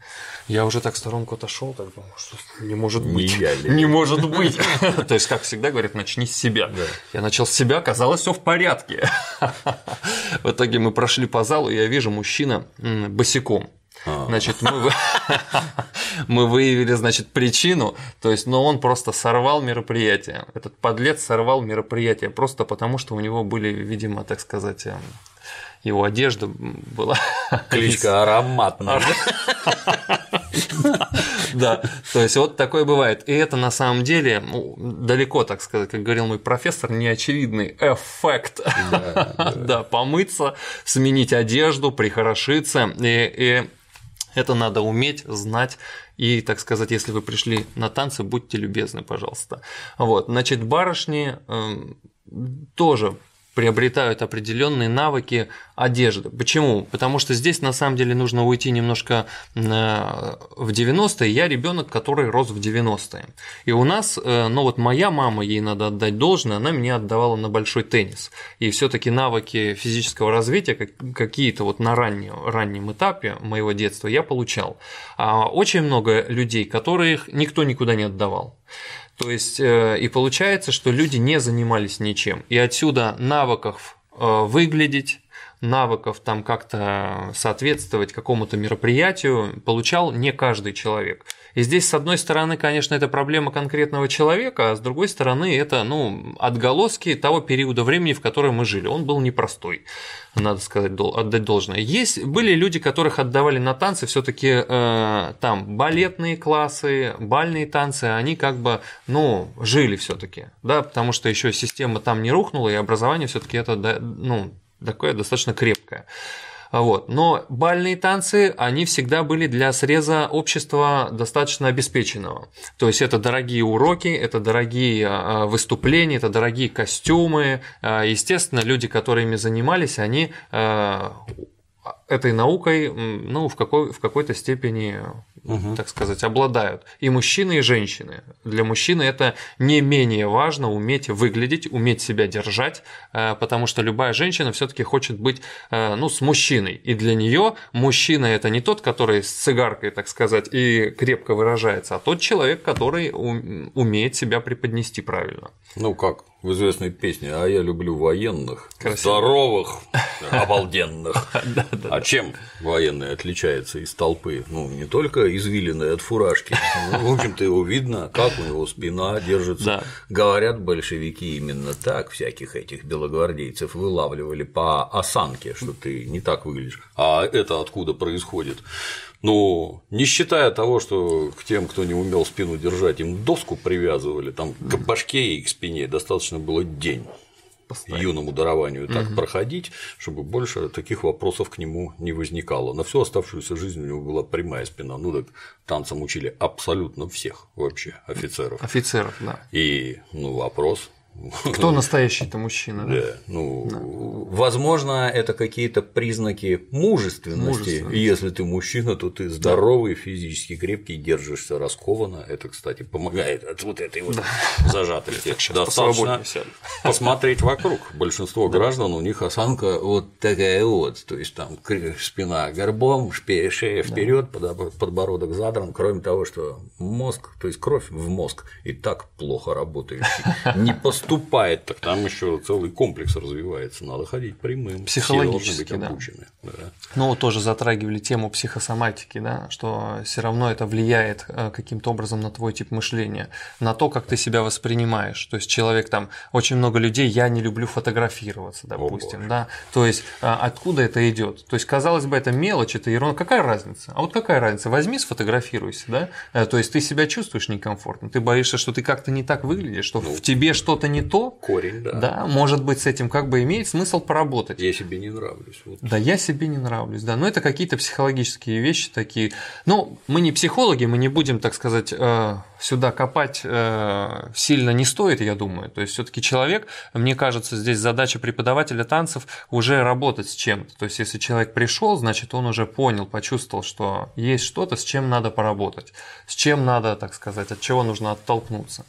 я уже так в сторонку отошел, так думаю, что не может быть, не, не может быть, то есть, как всегда говорят, начни с себя. Да. Я начал с себя, казалось, все в порядке. В итоге мы прошли по залу, и я вижу мужчина босиком. А. Значит, мы, мы выявили, значит, причину, то есть, но он просто сорвал мероприятие. Этот подлец сорвал мероприятие просто потому, что у него были, видимо, так сказать, эм, его одежда была. Кличка ароматная. Да, то есть вот такое бывает. И это на самом деле ну, далеко, так сказать, как говорил мой профессор, неочевидный эффект. Да, помыться, сменить одежду, прихорошиться. И это надо уметь, знать. И, так сказать, если вы пришли на танцы, будьте любезны, пожалуйста. Вот, значит, барышни эм, тоже приобретают определенные навыки одежды. Почему? Потому что здесь на самом деле нужно уйти немножко э, в 90-е. Я ребенок, который рос в 90-е. И у нас, э, ну вот моя мама, ей надо отдать должное, она меня отдавала на большой теннис. И все-таки навыки физического развития какие-то вот на раннем, раннем этапе моего детства я получал. А очень много людей, которых никто никуда не отдавал. То есть, э, и получается, что люди не занимались ничем. И отсюда навыков э, выглядеть, навыков там как-то соответствовать какому-то мероприятию получал не каждый человек. И здесь, с одной стороны, конечно, это проблема конкретного человека, а с другой стороны, это ну, отголоски того периода времени, в котором мы жили. Он был непростой, надо сказать, отдать должное. Есть, были люди, которых отдавали на танцы, все-таки э, там балетные классы, бальные танцы, они как бы, ну, жили все-таки, да, потому что еще система там не рухнула, и образование все-таки это, ну, такое достаточно крепкое. Вот. Но бальные танцы, они всегда были для среза общества достаточно обеспеченного. То есть это дорогие уроки, это дорогие а, выступления, это дорогие костюмы. А, естественно, люди, которые ими занимались, они а, этой наукой, ну, в, какой, в какой-то степени, угу. так сказать, обладают. И мужчины, и женщины. Для мужчины это не менее важно уметь выглядеть, уметь себя держать, э, потому что любая женщина все-таки хочет быть, э, ну, с мужчиной. И для нее мужчина это не тот, который с цигаркой, так сказать, и крепко выражается, а тот человек, который умеет себя преподнести правильно. Ну как в известной песне «А я люблю военных, Красиво. здоровых, обалденных». А чем военный отличается из толпы? Ну, не только извилины от фуражки, ну, в общем-то, его видно, как у него спина держится. Говорят, большевики именно так всяких этих белогвардейцев вылавливали по осанке, что ты не так выглядишь. А это откуда происходит? Ну, не считая того, что к тем, кто не умел спину держать, им доску привязывали, там к башке и к спине достаточно было день. Поставить. юному дарованию так угу. проходить, чтобы больше таких вопросов к нему не возникало. На всю оставшуюся жизнь у него была прямая спина. Ну так танцам учили абсолютно всех вообще офицеров. Офицеров, да. И ну вопрос, кто настоящий-то мужчина? Да. да. Ну, да. возможно, это какие-то признаки мужественности. И если ты мужчина, то ты здоровый, да. физически крепкий, держишься раскованно. Это, кстати, помогает от вот этой вот да. зажатости. Достаточно посмотреть вокруг. Большинство да. граждан у них осанка вот такая вот, то есть там спина горбом, шея вперед, да. подбородок задран. Кроме того, что мозг, то есть кровь в мозг и так плохо работает, не поступает наступает, так там еще целый комплекс развивается. Надо ходить прямым. Психологически, быть обучены. Да. Да. Ну, тоже затрагивали тему психосоматики, да, что все равно это влияет э, каким-то образом на твой тип мышления, на то, как ты себя воспринимаешь. То есть человек там, очень много людей, я не люблю фотографироваться, допустим, О, да. То есть а, откуда это идет? То есть, казалось бы, это мелочь, это ерунда. Какая разница? А вот какая разница? Возьми, сфотографируйся, да. Э, то есть ты себя чувствуешь некомфортно, ты боишься, что ты как-то не так выглядишь, что ну, в тебе что-то не не то, корень, да. да, может быть, с этим как бы имеет смысл поработать. Я себе не нравлюсь. Вот. Да, я себе не нравлюсь, да, но это какие-то психологические вещи такие. Ну, мы не психологи, мы не будем, так сказать, э, сюда копать э, сильно не стоит, я думаю. То есть все-таки человек, мне кажется, здесь задача преподавателя танцев уже работать с чем-то. То есть если человек пришел, значит, он уже понял, почувствовал, что есть что-то, с чем надо поработать, с чем надо, так сказать, от чего нужно оттолкнуться.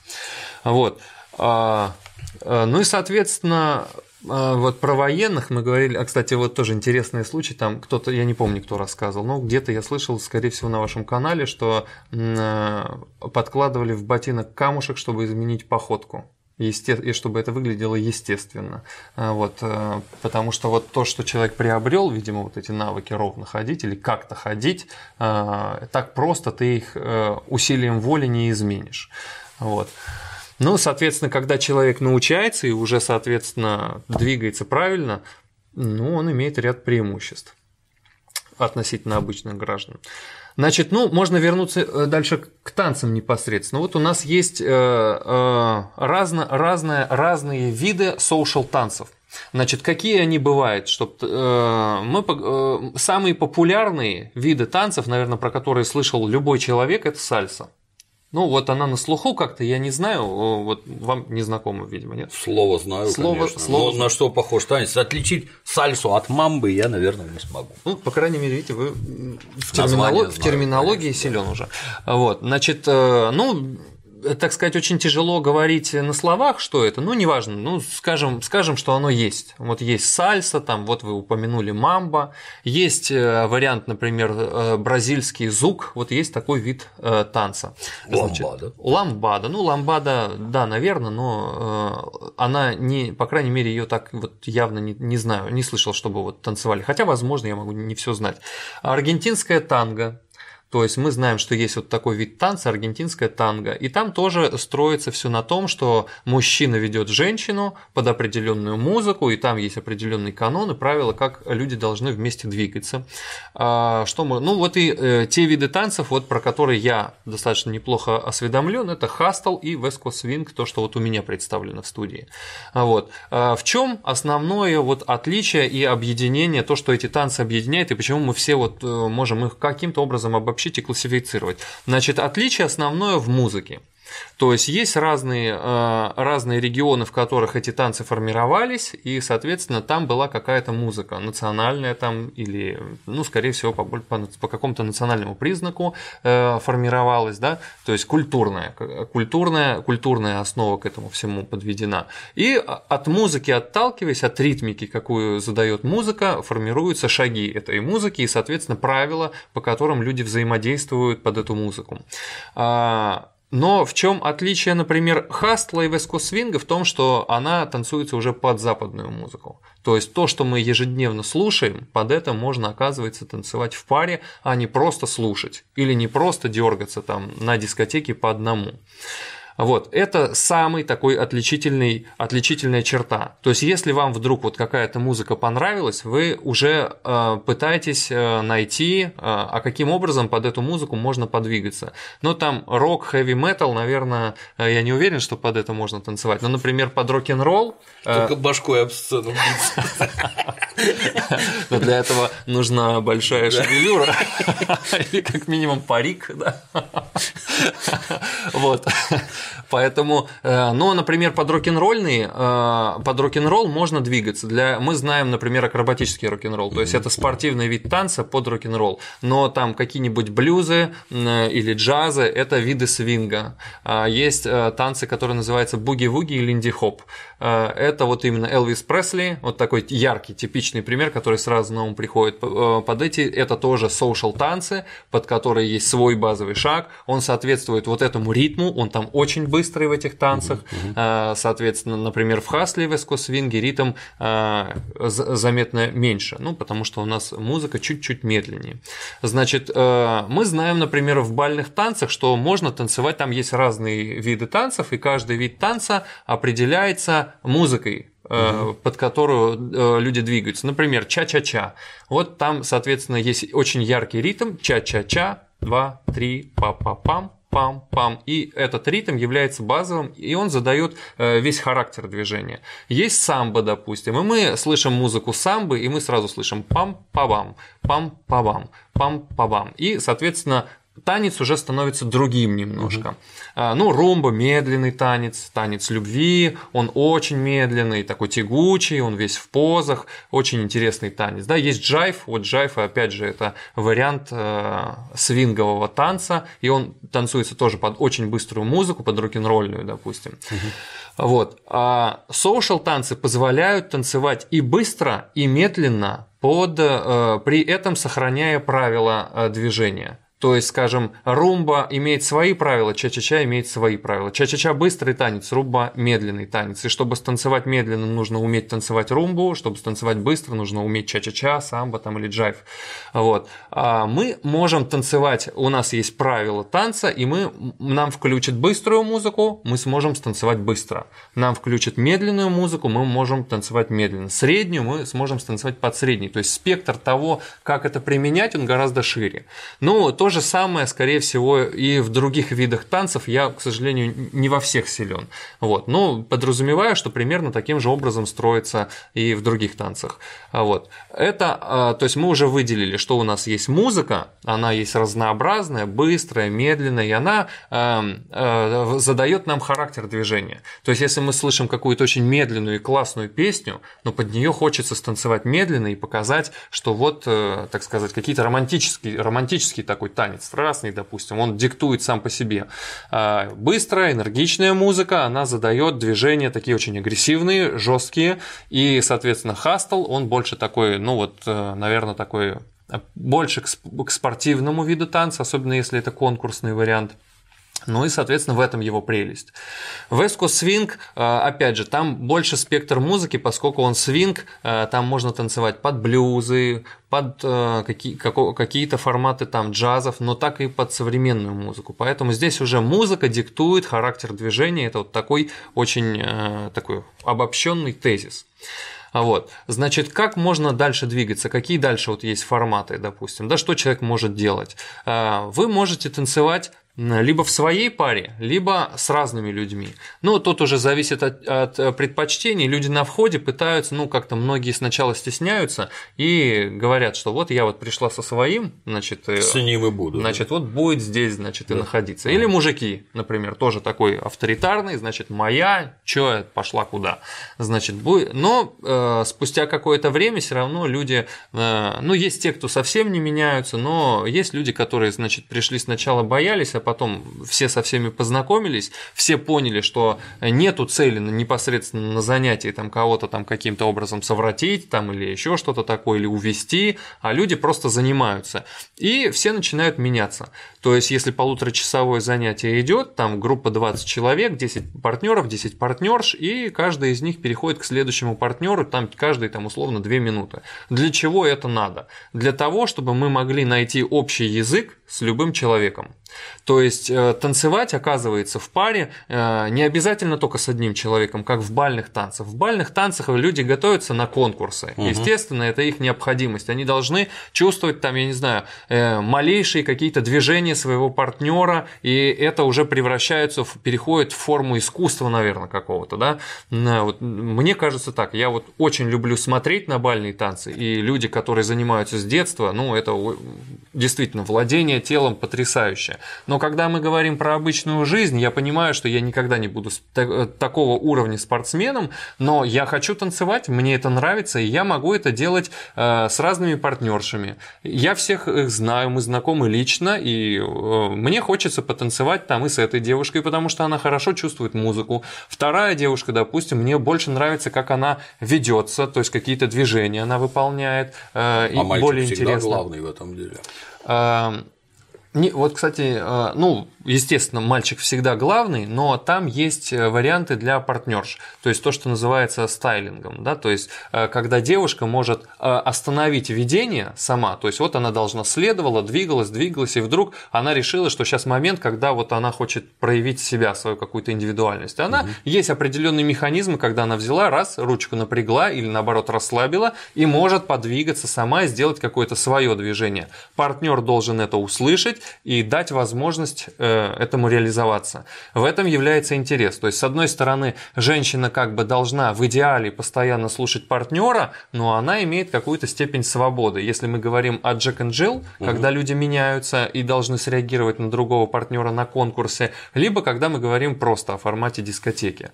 Вот. А, а, ну и, соответственно, а, вот про военных мы говорили, а, кстати, вот тоже интересный случай, там кто-то, я не помню, кто рассказывал, но где-то я слышал, скорее всего, на вашем канале, что подкладывали в ботинок камушек, чтобы изменить походку есте... и чтобы это выглядело естественно. Вот, потому что вот то, что человек приобрел, видимо, вот эти навыки ровно ходить или как-то ходить, так просто ты их усилием воли не изменишь. Вот. Ну, соответственно, когда человек научается и уже, соответственно, двигается правильно, ну, он имеет ряд преимуществ относительно обычных граждан. Значит, ну, можно вернуться э, дальше к танцам непосредственно. Вот у нас есть э, э, разно, разное, разные виды social танцев. Значит, какие они бывают? Чтоб, э, мы, э, самые популярные виды танцев, наверное, про которые слышал любой человек, это сальса. Ну, вот она на слуху как-то, я не знаю, вот вам не знакомо, видимо, нет? Слово знаю, слово, конечно. Слово... Но на что похож танец? Отличить сальсу от мамбы я, наверное, не смогу. Ну, по крайней мере, видите, вы в, терминолог... в терминологии силен уже. Вот, значит, э, ну, так сказать, очень тяжело говорить на словах, что это, ну, неважно, ну, скажем, скажем, что оно есть. Вот есть сальса, там, вот вы упомянули мамба, есть э, вариант, например, э, бразильский зук, вот есть такой вид э, танца. Значит, ламбада. Ламбада, ну, ламбада, да, наверное, но она не, по крайней мере, ее так вот явно не, не знаю, не слышал, чтобы вот танцевали, хотя, возможно, я могу не все знать. Аргентинская танго, то есть мы знаем, что есть вот такой вид танца, аргентинская танго, и там тоже строится все на том, что мужчина ведет женщину под определенную музыку, и там есть определенные каноны, правила, как люди должны вместе двигаться. А, что мы, ну вот и э, те виды танцев, вот про которые я достаточно неплохо осведомлен, это хастл и веско свинг, то, что вот у меня представлено в студии. А вот. А в чем основное вот отличие и объединение, то, что эти танцы объединяют, и почему мы все вот э, можем их каким-то образом обобщить обобщить и классифицировать. Значит, отличие основное в музыке. То есть есть разные, э, разные регионы, в которых эти танцы формировались, и, соответственно, там была какая-то музыка национальная там или, ну, скорее всего, по, по, по какому-то национальному признаку э, формировалась, да, то есть культурная, культурная, культурная основа к этому всему подведена. И от музыки отталкиваясь, от ритмики, какую задает музыка, формируются шаги этой музыки и, соответственно, правила, по которым люди взаимодействуют под эту музыку. Но в чем отличие, например, хастла и вескосвинга в том, что она танцуется уже под западную музыку. То есть то, что мы ежедневно слушаем, под это можно, оказывается, танцевать в паре, а не просто слушать или не просто дергаться там на дискотеке по одному. Вот, это самый такой отличительный, отличительная черта. То есть, если вам вдруг вот какая-то музыка понравилась, вы уже э, пытаетесь э, найти, э, а каким образом под эту музыку можно подвигаться. Но там рок, хэви метал, наверное, э, я не уверен, что под это можно танцевать. Но, например, под рок-н-ролл... Э, Только башкой об сцену Но для этого нужна большая шевелюра или как минимум парик, да. Вот. Поэтому, э, ну, например, под рок-н-ролльный, э, под рок-н-ролл можно двигаться. Для, мы знаем, например, акробатический рок-н-ролл, то есть это спортивный вид танца под рок-н-ролл, но там какие-нибудь блюзы э, или джазы – это виды свинга. А есть танцы, которые называются буги-вуги и линди-хоп. Это вот именно Элвис Пресли, вот такой яркий, типичный пример, который сразу на ум приходит. Под эти это тоже social танцы, под которые есть свой базовый шаг, он соответствует вот этому ритму, он там очень быстрый в этих танцах. Uh-huh, Соответственно, например, в хасле в эскосвинге ритм а, заметно меньше, ну, потому что у нас музыка чуть-чуть медленнее. Значит, а, мы знаем, например, в бальных танцах, что можно танцевать, там есть разные виды танцев, и каждый вид танца определяется музыкой, угу. под которую люди двигаются. Например, ча-ча-ча. Вот там, соответственно, есть очень яркий ритм ча-ча-ча, два, три, па-па-пам, пам-пам. И этот ритм является базовым, и он задает э, весь характер движения. Есть самбо, допустим, и мы слышим музыку самбы, и мы сразу слышим пам-па-бам, пам-па-бам, пам-па-бам. И, соответственно, танец уже становится другим немножко. Угу. Ну, румба медленный танец, танец любви, он очень медленный, такой тягучий, он весь в позах, очень интересный танец. Да, есть джайв, вот джайв, опять же, это вариант э, свингового танца, и он танцуется тоже под очень быструю музыку, под рок-н-ролльную, допустим. Угу. Вот. А social танцы позволяют танцевать и быстро, и медленно, под, э, при этом сохраняя правила э, движения. То есть, скажем, румба имеет свои правила, ча-ча-ча имеет свои правила. Ча-ча-ча быстрый танец, румба медленный танец. И чтобы станцевать медленно, нужно уметь танцевать румбу, чтобы станцевать быстро, нужно уметь ча-ча-ча, самбо там или джайв. Вот. А мы можем танцевать, у нас есть правила танца, и мы, нам включат быструю музыку, мы сможем станцевать быстро. Нам включат медленную музыку, мы можем танцевать медленно. Среднюю мы сможем станцевать под средней. То есть спектр того, как это применять, он гораздо шире. Ну, то же самое, скорее всего, и в других видах танцев. Я, к сожалению, не во всех силен. Вот. Но подразумеваю, что примерно таким же образом строится и в других танцах. А вот. Это, а, то есть мы уже выделили, что у нас есть музыка, она есть разнообразная, быстрая, медленная, и она э, задает нам характер движения. То есть если мы слышим какую-то очень медленную и классную песню, но под нее хочется станцевать медленно и показать, что вот, э, так сказать, какие-то романтические, романтический такой танец, страстный, допустим, он диктует сам по себе. А, быстрая, энергичная музыка, она задает движения такие очень агрессивные, жесткие, и, соответственно, хастл, он больше такой, ну вот, э, наверное, такой э, больше к спортивному виду танца, особенно если это конкурсный вариант – ну и, соответственно, в этом его прелесть. Веско свинг, э, опять же, там больше спектр музыки, поскольку он свинг, э, там можно танцевать под блюзы, под э, какие-то форматы там джазов, но так и под современную музыку. Поэтому здесь уже музыка диктует характер движения. Это вот такой очень такой обобщенный тезис. Вот. Значит, как можно дальше двигаться? Какие дальше вот есть форматы, допустим? Да, что человек может делать? Вы можете танцевать либо в своей паре, либо с разными людьми. Ну, тут уже зависит от, от предпочтений. Люди на входе пытаются, ну, как-то многие сначала стесняются и говорят, что вот я вот пришла со своим, значит, э, с ним и буду. Значит, вот будет здесь, значит, да. и находиться. Или мужики, например, тоже такой авторитарный, значит, моя, чё я пошла куда. Значит, будет. Но э, спустя какое-то время все равно люди, э, ну, есть те, кто совсем не меняются, но есть люди, которые, значит, пришли сначала боялись, а потом все со всеми познакомились, все поняли, что нету цели непосредственно на занятии там кого-то там каким-то образом совратить там или еще что-то такое, или увести, а люди просто занимаются. И все начинают меняться. То есть, если полуторачасовое занятие идет, там группа 20 человек, 10 партнеров, 10 партнерш, и каждый из них переходит к следующему партнеру, там каждый там условно 2 минуты. Для чего это надо? Для того, чтобы мы могли найти общий язык с любым человеком. То есть э, танцевать, оказывается, в паре э, не обязательно только с одним человеком, как в бальных танцах. В бальных танцах люди готовятся на конкурсы. Угу. Естественно, это их необходимость. Они должны чувствовать там, я не знаю, э, малейшие какие-то движения своего партнера, и это уже превращается в переходит в форму искусства, наверное, какого-то, да. Вот, мне кажется так. Я вот очень люблю смотреть на бальные танцы, и люди, которые занимаются с детства, ну, это действительно владение телом потрясающее. Но когда мы говорим про обычную жизнь, я понимаю, что я никогда не буду э, такого уровня спортсменом, но я хочу танцевать, мне это нравится, и я могу это делать э, с разными партнершами. Я всех их знаю, мы знакомы лично, и э, мне хочется потанцевать там и с этой девушкой, потому что она хорошо чувствует музыку. Вторая девушка, допустим, мне больше нравится, как она ведется, то есть какие-то движения она выполняет, а и более интересно. главный в этом деле. Не, вот, кстати, э, ну, естественно, мальчик всегда главный, но там есть э, варианты для партнерш. То есть то, что называется стайлингом. Да? То есть э, когда девушка может остановить видение сама, то есть вот она должна следовала, двигалась, двигалась, и вдруг она решила, что сейчас момент, когда вот она хочет проявить себя, свою какую-то индивидуальность. Она угу. есть определенные механизмы, когда она взяла, раз, ручку напрягла или наоборот расслабила, и может подвигаться сама и сделать какое-то свое движение. Партнер должен это услышать и дать возможность э, этому реализоваться. В этом является интерес. То есть, с одной стороны, женщина как бы должна в идеале постоянно слушать партнера, но она имеет какую-то степень свободы. Если мы говорим о Джек и Джилл, угу. когда люди меняются и должны среагировать на другого партнера на конкурсе, либо когда мы говорим просто о формате дискотеки.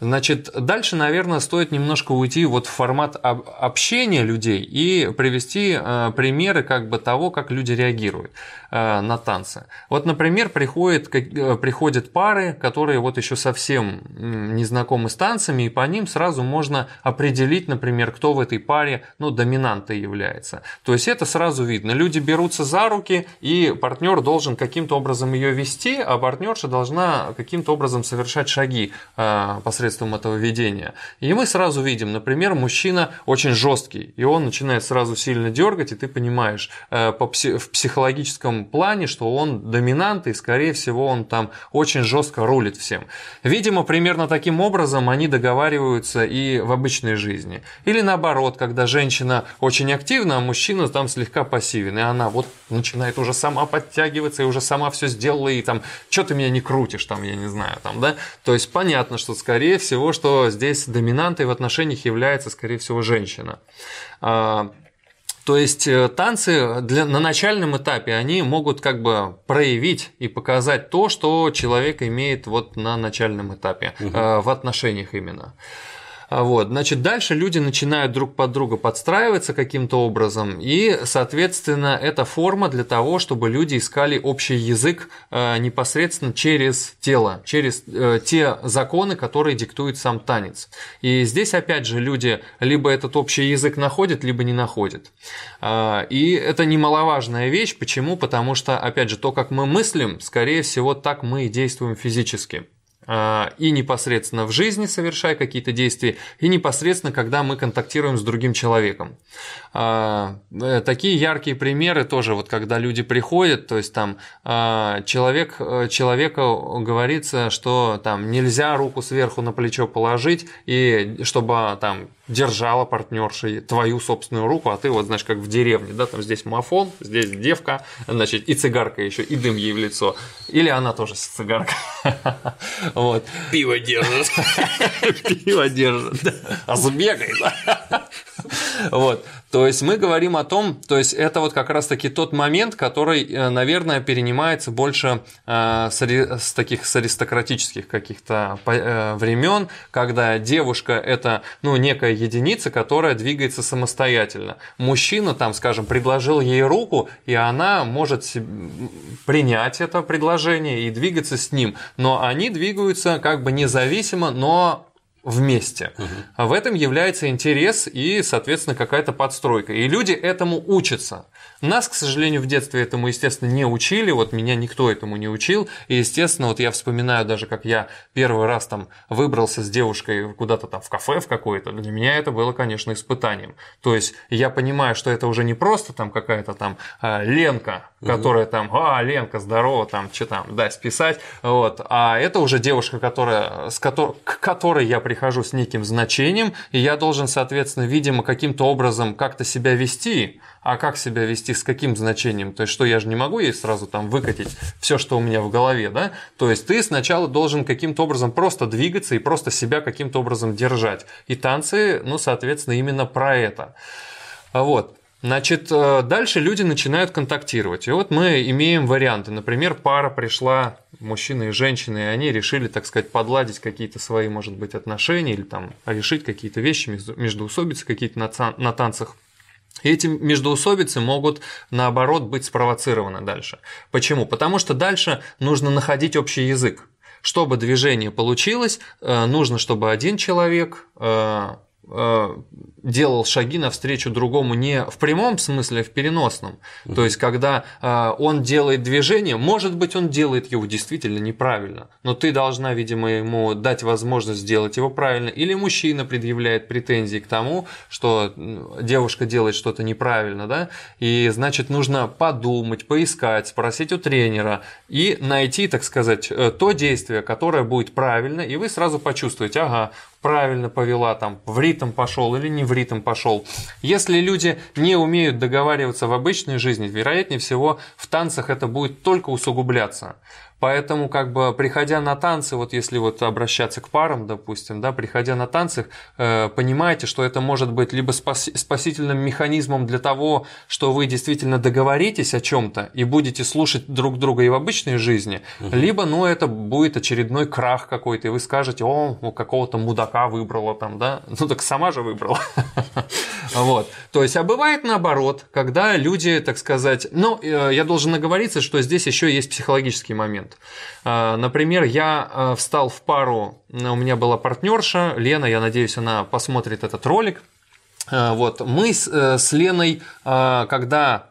Значит, дальше, наверное, стоит немножко уйти вот в формат общения людей и привести э, примеры как бы того, как люди реагируют э, на танцы. Вот, например, приходят, э, приходят пары, которые вот еще совсем не знакомы с танцами, и по ним сразу можно определить, например, кто в этой паре ну, доминантой является. То есть это сразу видно. Люди берутся за руки, и партнер должен каким-то образом ее вести, а партнерша должна каким-то образом совершать шаги посредством этого видения. И мы сразу видим, например, мужчина очень жесткий, и он начинает сразу сильно дергать, и ты понимаешь э, в психологическом плане, что он доминант, и, скорее всего, он там очень жестко рулит всем. Видимо, примерно таким образом они договариваются и в обычной жизни. Или наоборот, когда женщина очень активна, а мужчина там слегка пассивен, и она вот начинает уже сама подтягиваться, и уже сама все сделала, и там, что ты меня не крутишь, там, я не знаю, там, да. То есть понятно, что скорее скорее всего, что здесь доминантой в отношениях является, скорее всего, женщина. А, то есть э, танцы для, на начальном этапе они могут как бы проявить и показать то, что человек имеет вот на начальном этапе угу. в отношениях именно. А вот, значит, дальше люди начинают друг под друга подстраиваться каким-то образом, и, соответственно, это форма для того, чтобы люди искали общий язык э, непосредственно через тело, через э, те законы, которые диктует сам танец. И здесь, опять же, люди либо этот общий язык находят, либо не находят. Э, и это немаловажная вещь. Почему? Потому что, опять же, то, как мы мыслим, скорее всего, так мы и действуем физически. А, и непосредственно в жизни совершая какие-то действия, и непосредственно, когда мы контактируем с другим человеком. А, э, такие яркие примеры тоже, вот когда люди приходят, то есть там а, человек, э, человеку говорится, что там нельзя руку сверху на плечо положить, и чтобы там держала партнерша твою собственную руку, а ты вот, знаешь, как в деревне, да, там здесь мафон, здесь девка, значит, и цигарка еще, и дым ей в лицо. Или она тоже с цигаркой. Вот. Пиво держит. Пиво держит. А сбегай. Вот. То есть мы говорим о том, то есть это вот как раз-таки тот момент, который, э, наверное, перенимается больше э, с таких с аристократических каких-то э, времен, когда девушка это ну некая единица, которая двигается самостоятельно. Мужчина там, скажем, предложил ей руку, и она может принять это предложение и двигаться с ним, но они двигаются как бы независимо, но вместе. Угу. В этом является интерес и, соответственно, какая-то подстройка. И люди этому учатся. Нас, к сожалению, в детстве этому, естественно, не учили, вот меня никто этому не учил, и, естественно, вот я вспоминаю даже, как я первый раз там выбрался с девушкой куда-то там в кафе в какое-то, для меня это было, конечно, испытанием. То есть я понимаю, что это уже не просто там какая-то там а, Ленка, которая там, а, Ленка, здорово, там, что там, дай списать, вот, а это уже девушка, которая, с которой, к которой я прихожу с неким значением, и я должен, соответственно, видимо, каким-то образом как-то себя вести, а как себя вести, с каким значением, то есть что я же не могу ей сразу там выкатить все, что у меня в голове, да, то есть ты сначала должен каким-то образом просто двигаться и просто себя каким-то образом держать. И танцы, ну, соответственно, именно про это. Вот. Значит, э, дальше люди начинают контактировать. И вот мы имеем варианты. Например, пара пришла, мужчина и женщина, и они решили, так сказать, подладить какие-то свои, может быть, отношения или там решить какие-то вещи, междуусобицы какие-то на танцах. Эти междоусобицы могут, наоборот, быть спровоцированы дальше. Почему? Потому что дальше нужно находить общий язык. Чтобы движение получилось, э, нужно, чтобы один человек Э, делал шаги навстречу другому не в прямом смысле, а в переносном. Mm-hmm. То есть, когда э, он делает движение, может быть, он делает его действительно неправильно, но ты должна, видимо, ему дать возможность сделать его правильно. Или мужчина предъявляет претензии к тому, что девушка делает что-то неправильно, да, и значит, нужно подумать, поискать, спросить у тренера и найти, так сказать, э, то действие, которое будет правильно, и вы сразу почувствуете, ага, правильно повела, там, в ритм пошел или не в ритм пошел. Если люди не умеют договариваться в обычной жизни, вероятнее всего в танцах это будет только усугубляться. Поэтому, как бы, приходя на танцы, вот если вот обращаться к парам, допустим, да, приходя на танцы, э, понимаете, что это может быть либо спаси- спасительным механизмом для того, что вы действительно договоритесь о чем-то и будете слушать друг друга и в обычной жизни, угу. либо, ну, это будет очередной крах какой-то, и вы скажете, о, ну, какого-то мудака выбрала там, да, ну, так сама же выбрала. Вот. То есть, а бывает наоборот, когда люди, так сказать, ну, э, я должен наговориться, что здесь еще есть психологический момент. А, например, я э, встал в пару, у меня была партнерша, Лена, я надеюсь, она посмотрит этот ролик, вот. Мы с, э, с Леной, когда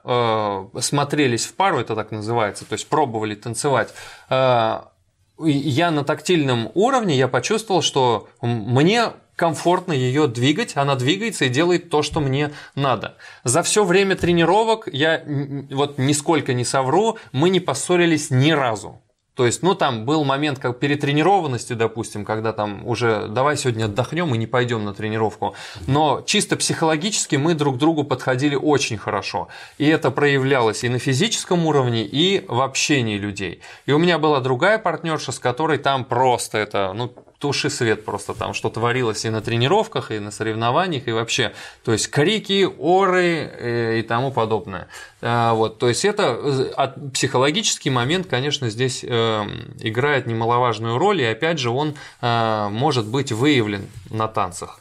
смотрелись в пару, это так называется, то есть пробовали танцевать, я на тактильном уровне я почувствовал, что мне комфортно ее двигать, она двигается и делает то, что мне надо. За все время тренировок я вот нисколько не совру, мы не поссорились ни разу. То есть, ну, там был момент как перетренированности, допустим, когда там уже давай сегодня отдохнем и не пойдем на тренировку. Но чисто психологически мы друг другу подходили очень хорошо. И это проявлялось и на физическом уровне, и в общении людей. И у меня была другая партнерша, с которой там просто это, ну, туши свет просто там, что творилось и на тренировках, и на соревнованиях, и вообще. То есть крики, оры э, и тому подобное. А, вот, то есть это э, психологический момент, конечно, здесь э, играет немаловажную роль, и опять же он может быть выявлен на танцах.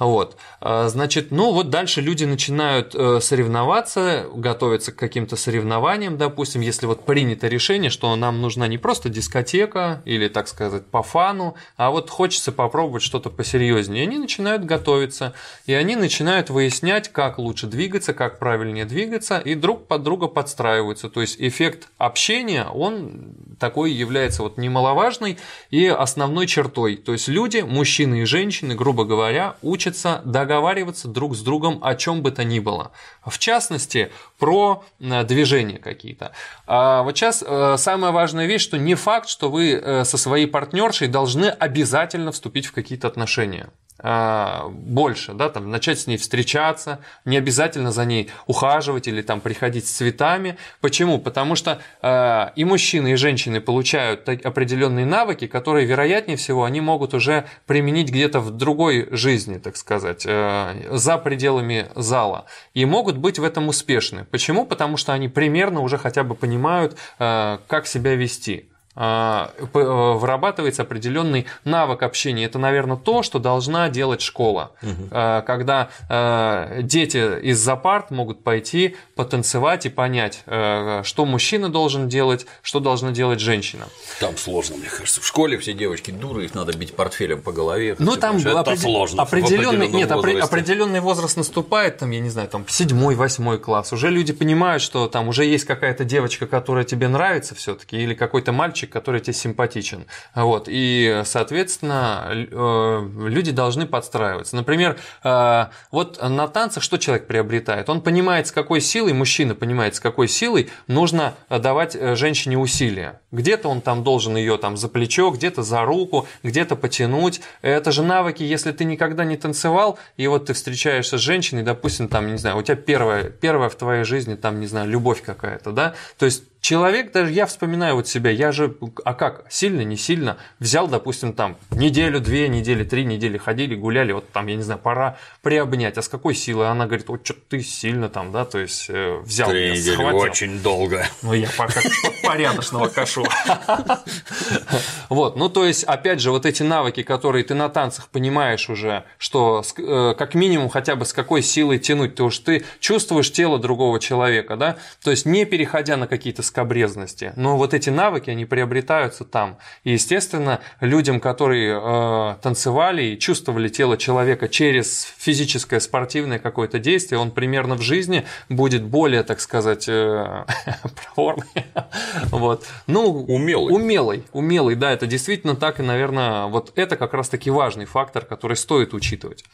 Вот. А, значит, ну вот дальше люди начинают э, соревноваться, готовятся к каким-то соревнованиям, допустим, если вот принято решение, что нам нужна не просто дискотека или, так сказать, по фану, а вот хочется попробовать что-то посерьезнее. И они начинают готовиться, и они начинают выяснять, как лучше двигаться, как правильнее двигаться, и друг под друга подстраиваются. То есть эффект общения, он такой является вот немаловажной и основной чертой. То есть люди, мужчины и женщины, грубо говоря, учатся договариваться друг с другом о чем бы то ни было. В частности, про э, движения какие-то. А вот сейчас э, самая важная вещь, что не факт, что вы э, со своей партнершей должны обязательно вступить в какие-то отношения. А, больше, да, там, начать с ней встречаться, не обязательно за ней ухаживать или там приходить с цветами. Почему? Потому что э, и мужчины, и женщины получают определенные навыки, которые, вероятнее всего, они могут уже применить где-то в другой жизни, так сказать, э, за пределами зала, и могут быть в этом успешны. Почему? Потому что они примерно уже хотя бы понимают, э, как себя вести. А, э, вырабатывается определенный навык общения. Это, наверное, то, что должна делать школа. Угу. Когда а, дети из-за парт могут пойти потанцевать и понять, что мужчина должен делать, что должна делать женщина. Там сложно, мне кажется. В школе все девочки дуры, их надо бить портфелем по голове. Ну, там это опред... сложно. Определенный, нет, возрасте. определенный возраст наступает, там, я не знаю, там, седьмой, восьмой класс. Уже люди понимают, что там уже есть какая-то девочка, которая тебе нравится все-таки, или какой-то мальчик, мальчик, который тебе симпатичен. Вот. И, соответственно, э, люди должны подстраиваться. Например, э, вот на танцах что человек приобретает? Он понимает, с какой силой, мужчина понимает, с какой силой нужно давать э, женщине усилия. Где-то он там должен ее там за плечо, где-то за руку, где-то потянуть. Это же навыки, если ты никогда не танцевал, и вот ты встречаешься с женщиной, допустим, там, не знаю, у тебя первая, первая в твоей жизни, там, не знаю, любовь какая-то, да, то есть человек, даже я вспоминаю вот себя, я же, а как, сильно, не сильно, взял, допустим, там, неделю, две недели, три недели ходили, гуляли, вот там, я не знаю, пора приобнять, а с какой силой? Она говорит, вот что ты сильно там, да, то есть э, взял Три меня, недели схватил. очень долго. Ну, я пока порядочного кашу. Вот, ну, то есть, опять же, вот эти навыки, которые ты на танцах понимаешь уже, что э, как минимум хотя бы с какой силой тянуть, ты уж ты чувствуешь тело другого человека, да, то есть, не переходя на какие-то скобрезности. Но вот эти навыки, они приобретаются там. И, естественно, людям, которые э, танцевали и чувствовали тело человека через физическое, спортивное какое-то действие, он примерно в жизни будет более, так сказать, э, проворный. вот. Ну, умелый. Умелый, умелый, да, это действительно так, и, наверное, вот это как раз-таки важный фактор, который стоит учитывать.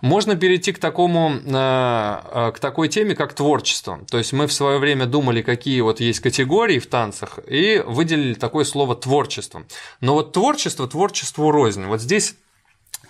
Можно перейти к такому, э, э, к такой теме, как творчество. То есть мы в свое время думали, какие вот есть категории в танцах, и выделили такое слово творчество. Но вот творчество творчеству рознь. Вот здесь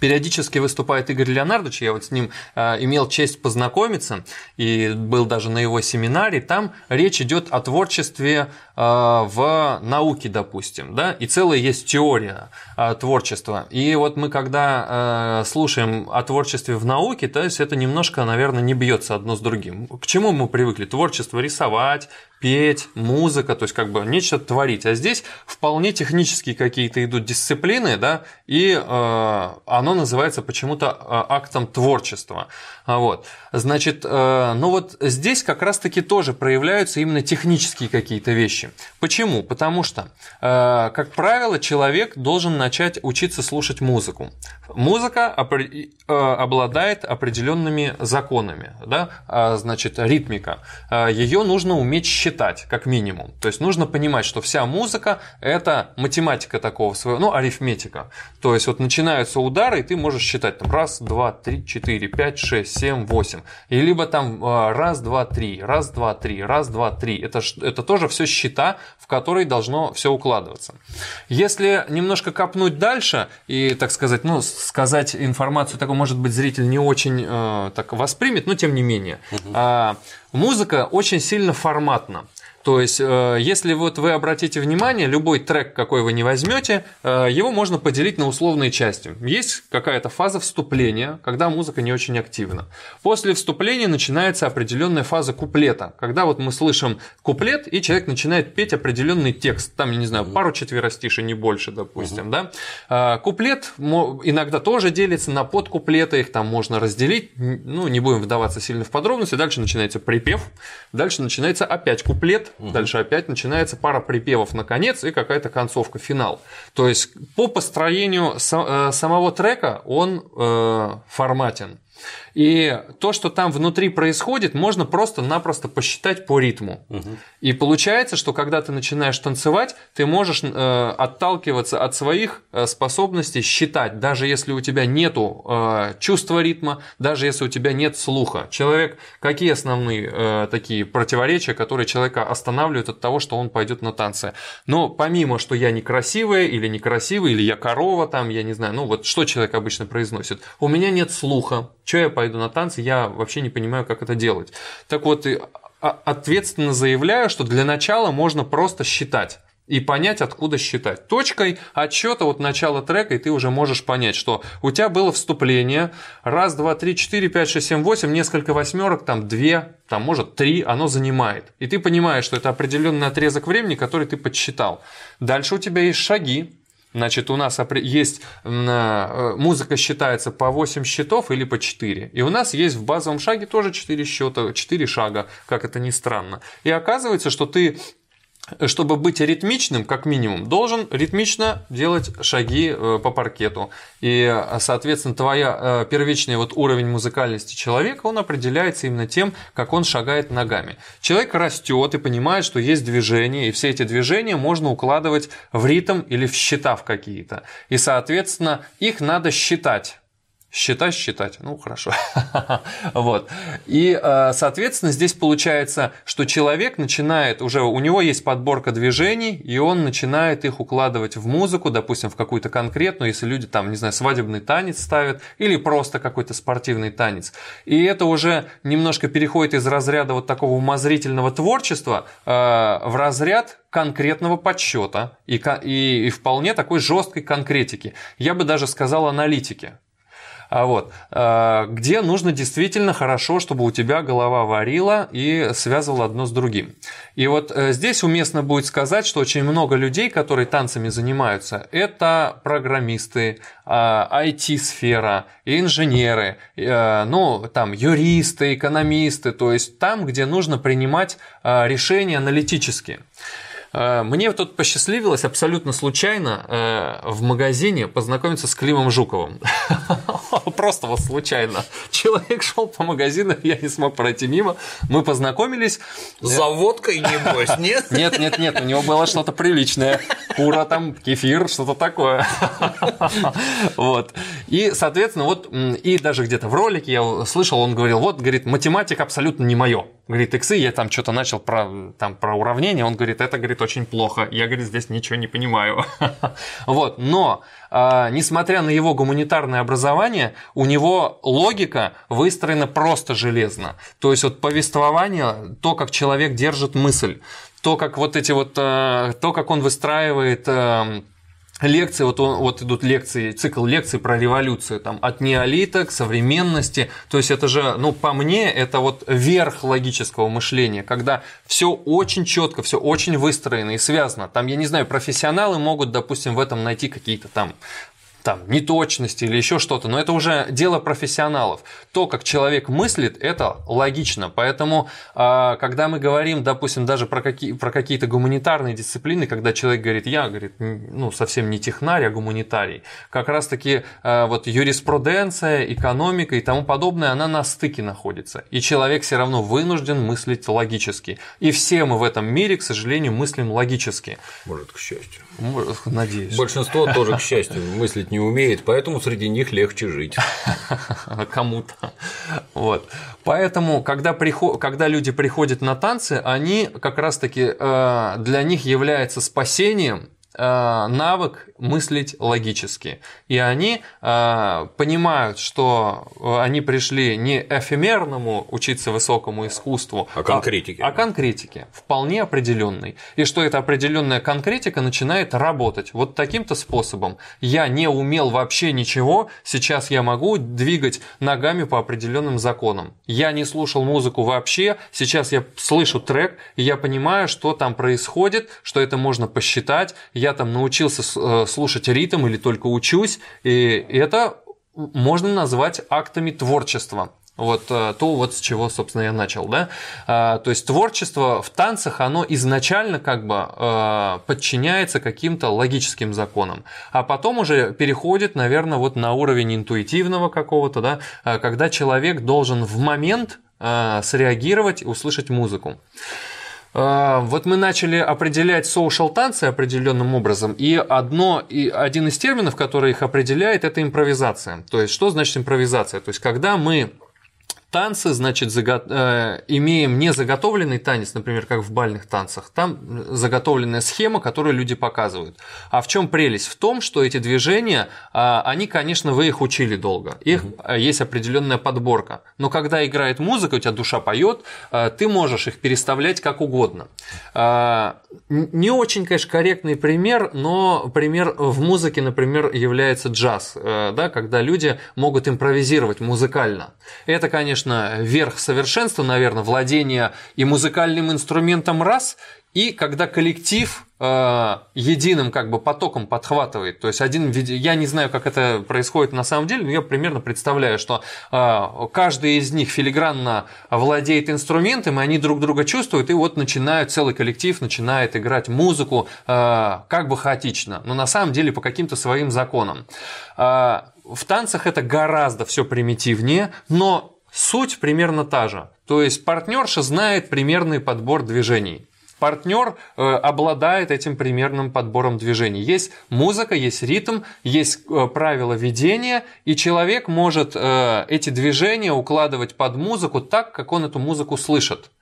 периодически выступает Игорь Леонардович, я вот с ним э, имел честь познакомиться и был даже на его семинаре, там речь идет о творчестве э, в науке, допустим, да, и целая есть теория э, творчества. И вот мы когда слушаем о творчестве в науке, то есть это немножко, наверное, не бьется одно с другим. К чему мы привыкли? Творчество рисовать, петь, музыка, то есть как бы нечто творить. А здесь вполне технические какие-то идут дисциплины, да, и э, оно называется почему-то э, актом творчества. А вот. Значит, э, ну вот здесь как раз-таки тоже проявляются именно технические какие-то вещи. Почему? Потому что, э, как правило, человек должен начать учиться слушать музыку. Музыка э, обладает определенными законами, да, а, значит, ритмика. Ее нужно уметь считать, как минимум. То есть нужно понимать, что вся музыка – это математика такого своего, ну, арифметика. То есть вот начинаются удары, и ты можешь считать там раз, два, три, четыре, пять, шесть, 7, 8. И либо там а, раз, два, три, раз, два, три, раз, два, три. Это, это тоже все счета, в которые должно все укладываться. Если немножко копнуть дальше и, так сказать, ну, сказать информацию, такую, может быть, зритель не очень э, так воспримет, но тем не менее. Угу. Э, музыка очень сильно форматна. То есть, э, если вот вы обратите внимание, любой трек, какой вы не возьмете, э, его можно поделить на условные части. Есть какая-то фаза вступления, когда музыка не очень активна. После вступления начинается определенная фаза куплета, когда вот мы слышим куплет, и человек начинает петь определенный текст, там, я не знаю, пару четверостишей, не больше, допустим, да. Куплет иногда тоже делится на подкуплеты, их там можно разделить, ну, не будем вдаваться сильно в подробности, дальше начинается припев, дальше начинается опять куплет, Угу. Дальше опять начинается пара припевов на конец и какая-то концовка, финал. То есть по построению э, самого трека он э, форматен. И то, что там внутри происходит, можно просто-напросто посчитать по ритму. Угу. И получается, что когда ты начинаешь танцевать, ты можешь э, отталкиваться от своих э, способностей считать, даже если у тебя нету э, чувства ритма, даже если у тебя нет слуха. Человек, какие основные э, такие противоречия, которые человека останавливают от того, что он пойдет на танцы? Но помимо, что я некрасивая или некрасивый, или я корова там, я не знаю, ну вот что человек обычно произносит? У меня нет слуха. Что я пойду на танцы? Я вообще не понимаю, как это делать. Так вот, ответственно заявляю, что для начала можно просто считать и понять, откуда считать. Точкой отсчета вот начала трека, и ты уже можешь понять, что у тебя было вступление, раз, два, три, четыре, пять, шесть, семь, восемь, несколько восьмерок, там две, там может три, оно занимает. И ты понимаешь, что это определенный отрезок времени, который ты подсчитал. Дальше у тебя есть шаги, Значит, у нас есть э, музыка считается по 8 счетов или по 4. И у нас есть в базовом шаге тоже 4 счета, 4 шага, как это ни странно. И оказывается, что ты чтобы быть ритмичным, как минимум, должен ритмично делать шаги э, по паркету. И, соответственно, твоя э, первичный вот уровень музыкальности человека, он определяется именно тем, как он шагает ногами. Человек растет и понимает, что есть движения, и все эти движения можно укладывать в ритм или в счета в какие-то. И, соответственно, их надо считать Считать, считать. Ну, хорошо. вот. И, э, соответственно, здесь получается, что человек начинает, уже у него есть подборка движений, и он начинает их укладывать в музыку, допустим, в какую-то конкретную, если люди там, не знаю, свадебный танец ставят, или просто какой-то спортивный танец. И это уже немножко переходит из разряда вот такого умозрительного творчества э, в разряд конкретного подсчета и, и, и вполне такой жесткой конкретики. Я бы даже сказал аналитики. А вот, а, где нужно действительно хорошо, чтобы у тебя голова варила и связывала одно с другим. И вот э, здесь уместно будет сказать, что очень много людей, которые танцами занимаются, это программисты, IT-сфера, а, инженеры, э, ну, там, юристы, экономисты, то есть там, где нужно принимать решения аналитические. Э, мне тут посчастливилось абсолютно случайно э, в магазине познакомиться с Климом Жуковым. Просто вот случайно. Человек шел по магазину, я не смог пройти мимо. Мы познакомились. За водкой, небось, нет? Нет, нет, нет, у него было что-то приличное. Кура там, кефир, что-то такое. Вот. И, соответственно, вот, и даже где-то в ролике я слышал, он говорил, вот, говорит, математика абсолютно не мое. Говорит, иксы, я там что-то начал про, там, про уравнение, он говорит, это, говорит, очень плохо. Я, говорит, здесь ничего не понимаю. Вот, но, а, несмотря на его гуманитарное образование, у него логика выстроена просто железно. То есть, вот повествование, то, как человек держит мысль, то, как вот эти вот, а, то, как он выстраивает а, лекции, вот, вот идут лекции, цикл лекций про революцию, там, от неолита к современности, то есть это же, ну, по мне, это вот верх логического мышления, когда все очень четко, все очень выстроено и связано. Там, я не знаю, профессионалы могут, допустим, в этом найти какие-то там там, неточности или еще что-то, но это уже дело профессионалов. То, как человек мыслит, это логично. Поэтому, а, когда мы говорим, допустим, даже про, какие, про какие-то гуманитарные дисциплины, когда человек говорит, я, говорит, ну, совсем не технарь, а гуманитарий, как раз-таки а, вот юриспруденция, экономика и тому подобное, она на стыке находится. И человек все равно вынужден мыслить логически. И все мы в этом мире, к сожалению, мыслим логически. Может, к счастью. Надеюсь. Большинство тоже, к счастью, мыслить не умеет, поэтому среди них легче жить. Кому-то. Вот. Поэтому, когда, приход... когда люди приходят на танцы, они как раз-таки э, для них является спасением навык мыслить логически. И они э, понимают, что э, они пришли не эфемерному учиться высокому искусству, а конкретике. А, а конкретике, вполне определенной. И что эта определенная конкретика начинает работать вот таким-то способом. Я не умел вообще ничего, сейчас я могу двигать ногами по определенным законам. Я не слушал музыку вообще, сейчас я слышу трек, и я понимаю, что там происходит, что это можно посчитать, я там научился э, слушать ритм или только учусь, и это можно назвать актами творчества. вот то, вот с чего, собственно, я начал, да. То есть творчество в танцах, оно изначально как бы подчиняется каким-то логическим законам, а потом уже переходит, наверное, вот на уровень интуитивного какого-то, да, когда человек должен в момент среагировать и услышать музыку. А, вот мы начали определять social танцы определенным образом, и одно, и один из терминов, который их определяет, это импровизация. То есть, что значит импровизация? То есть, когда мы танцы, значит, заго... э, имеем не заготовленный танец, например, как в бальных танцах, там заготовленная схема, которую люди показывают. А в чем прелесть? В том, что эти движения, э, они, конечно, вы их учили долго, их угу. есть определенная подборка. Но когда играет музыка, у тебя душа поет, э, ты можешь их переставлять как угодно. Э, не очень, конечно, корректный пример, но пример в музыке, например, является джаз, э, да, когда люди могут импровизировать музыкально. Это, конечно, конечно, верх совершенства, наверное, владение и музыкальным инструментом раз, и когда коллектив э, единым как бы потоком подхватывает, то есть один, я не знаю, как это происходит на самом деле, но я примерно представляю, что э, каждый из них филигранно владеет инструментом, и они друг друга чувствуют, и вот начинают целый коллектив начинает играть музыку э, как бы хаотично, но на самом деле по каким-то своим законам. Э, в танцах это гораздо все примитивнее, но Суть примерно та же. То есть партнерша знает примерный подбор движений. Партнер э, обладает этим примерным подбором движений. Есть музыка, есть ритм, есть э, правила ведения, и человек может э, эти движения укладывать под музыку так, как он эту музыку слышит.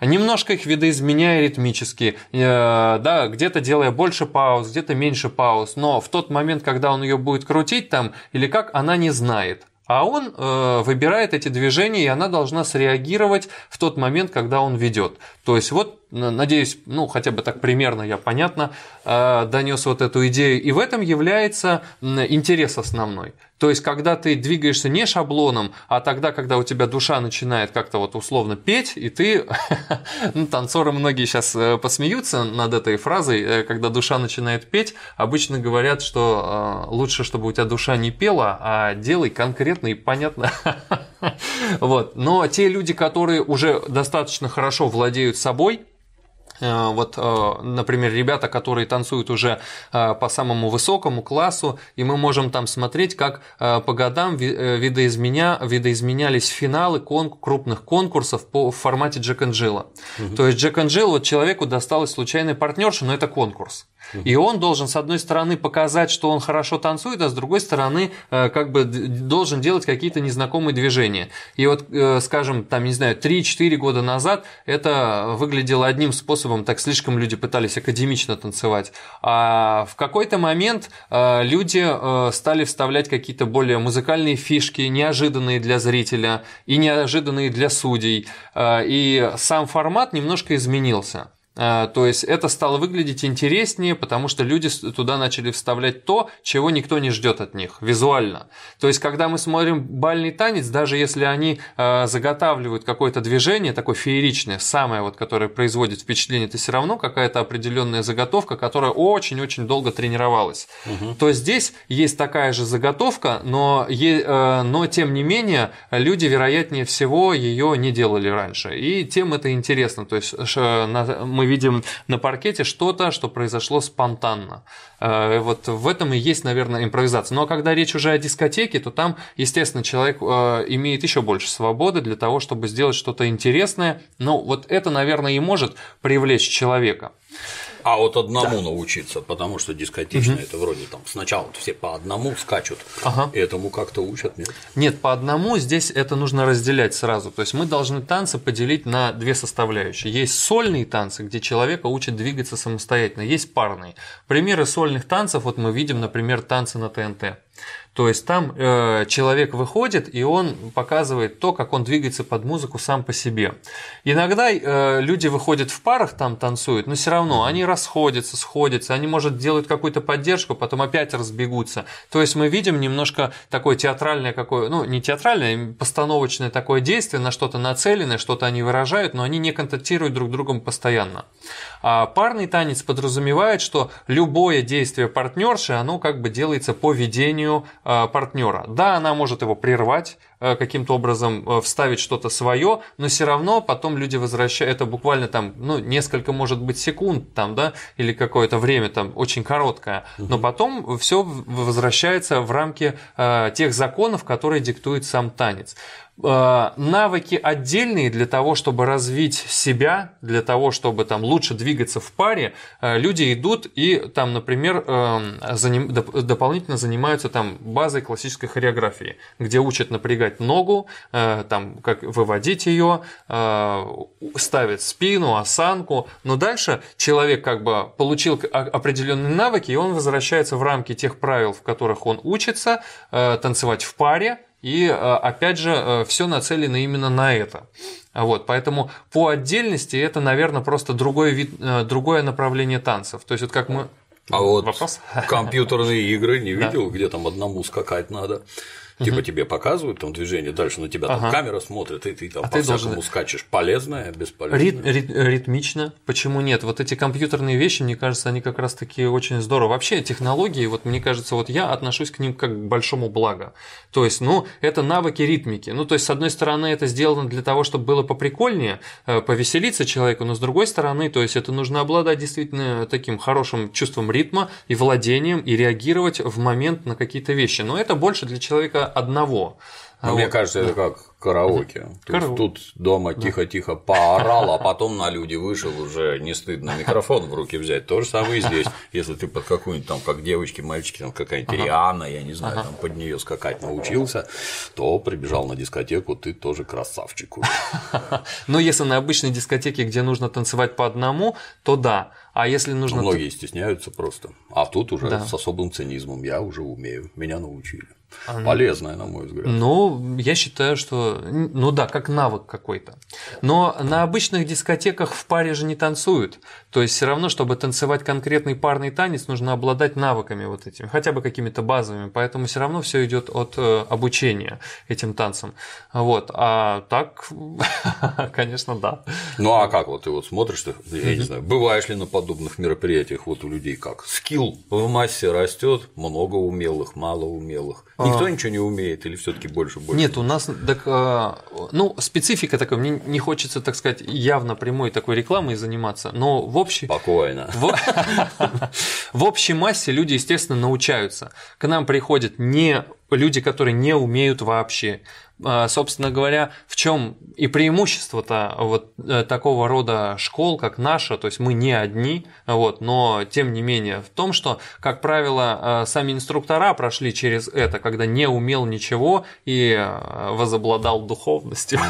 Немножко их видоизменяя ритмически, да, где-то делая больше пауз, где-то меньше пауз, но в тот момент, когда он ее будет крутить там или как, она не знает. А он э, выбирает эти движения, и она должна среагировать в тот момент, когда он ведет. То есть вот Надеюсь, ну, хотя бы так примерно я понятно э, донес вот эту идею. И в этом является интерес основной. То есть, когда ты двигаешься не шаблоном, а тогда, когда у тебя душа начинает как-то вот условно петь, и ты, ну, танцоры многие сейчас э, посмеются над этой фразой, э, когда душа начинает петь, обычно говорят, что лучше, чтобы у тебя душа не пела, а делай конкретно и понятно. Вот. Но те люди, которые уже достаточно хорошо владеют собой, вот, э, например, ребята, которые танцуют уже э, по самому высокому классу, и мы можем там смотреть, как по годам видоизменя... видоизменялись финалы кон... крупных конкурсов по в формате Джек Джилла. Угу. То есть Джек Джилл, вот человеку досталась случайная партнерша, но это конкурс. И он должен, с одной стороны, показать, что он хорошо танцует, а с другой стороны, э, как бы должен делать какие-то незнакомые движения. И вот, э, скажем, там, не знаю, 3-4 года назад это выглядело одним способом, так слишком люди пытались академично танцевать. А в какой-то момент э, люди стали вставлять какие-то более музыкальные фишки, неожиданные для зрителя и неожиданные для судей. И сам формат немножко изменился. А, то есть это стало выглядеть интереснее, потому что люди туда начали вставлять то, чего никто не ждет от них визуально. То есть когда мы смотрим бальный танец, даже если они а, заготавливают какое-то движение такое фееричное, самое вот, которое производит впечатление, это все равно какая-то определенная заготовка, которая очень-очень долго тренировалась. Угу. То здесь есть такая же заготовка, но, э, но тем не менее люди, вероятнее всего, ее не делали раньше. И тем это интересно. То есть мы видим на паркете что-то, что произошло спонтанно. Э, вот в этом и есть, наверное, импровизация. Но когда речь уже о дискотеке, то там, естественно, человек э, имеет еще больше свободы для того, чтобы сделать что-то интересное. Но вот это, наверное, и может привлечь человека. А вот одному да. научиться, потому что дискотечно угу. это вроде там сначала все по одному скачут, ага. этому как-то учат, нет? Нет, по одному здесь это нужно разделять сразу. То есть мы должны танцы поделить на две составляющие. Есть сольные танцы, где человека учат двигаться самостоятельно, есть парные. Примеры сольных танцев, вот мы видим, например, танцы на ТНТ. То есть там э, человек выходит, и он показывает то, как он двигается под музыку сам по себе. Иногда э, люди выходят в парах, там танцуют, но все равно они расходятся, сходятся, они, может, делают какую-то поддержку, потом опять разбегутся. То есть мы видим немножко такое театральное какое, ну, не театральное, постановочное такое действие, на что-то нацеленное, что-то они выражают, но они не контактируют друг с другом постоянно. А парный танец подразумевает, что любое действие партнерши, оно как бы делается по ведению а, партнера. Да, она может его прервать, э, каким-то образом э, вставить что-то свое, но все равно потом люди возвращают, это буквально там, ну, несколько, может быть, секунд там, да, или какое-то время там очень короткое, но потом все возвращается в рамки э, тех законов, которые диктует сам танец. Э, навыки отдельные для того, чтобы развить себя, для того, чтобы там лучше двигаться в паре, э, люди идут и там, например, э, заним, дополнительно занимаются там базой классической хореографии, где учат напрягать ногу, там как выводить ее, ставить спину, осанку, но дальше человек как бы получил определенные навыки, и он возвращается в рамки тех правил, в которых он учится, танцевать в паре, и э, опять же, э, все нацелено именно на это. Вот, поэтому по отдельности это, наверное, просто другой вид, э, другое направление танцев. То есть вот как мы а вот Вопрос? компьютерные игры не видел, где там одному скакать надо. Типа тебе показывают там движение, дальше на тебя там камера смотрит, и ты там а по всякому должен... скачешь. Полезное, бесполезное. Рит, рит, ритмично. Почему нет? Вот эти компьютерные вещи, мне кажется, они как раз таки очень здорово. Вообще технологии, вот мне кажется, вот я отношусь к ним как к большому благу. То есть, ну, это навыки ритмики. Ну, то есть, с одной стороны, это сделано для того, чтобы было поприкольнее, э, повеселиться человеку, но с другой стороны, то есть, это нужно обладать действительно таким хорошим чувством ритма и владением, и реагировать в момент на какие-то вещи. Но это больше для человека одного. А Мне вот. кажется, это как караоке. Караоке. Тут дома тихо-тихо поорал, а потом на люди вышел, уже не стыдно микрофон в руки взять. То же самое и здесь. Если ты под какую-нибудь там, как девочки, мальчики, там какая-нибудь ага. Риана, я не знаю, ага. там под нее скакать научился, то прибежал на дискотеку, ты тоже красавчик. Но если на обычной дискотеке, где нужно танцевать по одному, то да. А если нужно. Многие стесняются просто. А тут уже с особым цинизмом. Я уже умею. Меня научили. Полезная, на мой взгляд. Ну, я считаю, что, ну да, как навык какой-то. Но на обычных дискотеках в паре же не танцуют. То есть все равно, чтобы танцевать конкретный парный танец, нужно обладать навыками вот этими, хотя бы какими-то базовыми. Поэтому все равно все идет от э, обучения этим танцам. Вот. А так, конечно, да. Ну а как вот ты вот смотришь, я не знаю, бываешь ли на подобных мероприятиях вот у людей как? Скилл в массе растет, много умелых, мало умелых. Никто а... ничего не умеет или все-таки больше больше? Нет, у нас так, а, ну специфика такая. Мне не хочется, так сказать, явно прямой такой рекламой заниматься, но в общем. Спокойно. В... в общей массе люди, естественно, научаются. К нам приходят не люди, которые не умеют вообще. А, собственно говоря, в чем и преимущество-то вот э, такого рода школ, как наша, то есть мы не одни, вот, но тем не менее в том, что, как правило, э, сами инструктора прошли через это, когда не умел ничего и э, возобладал духовностью,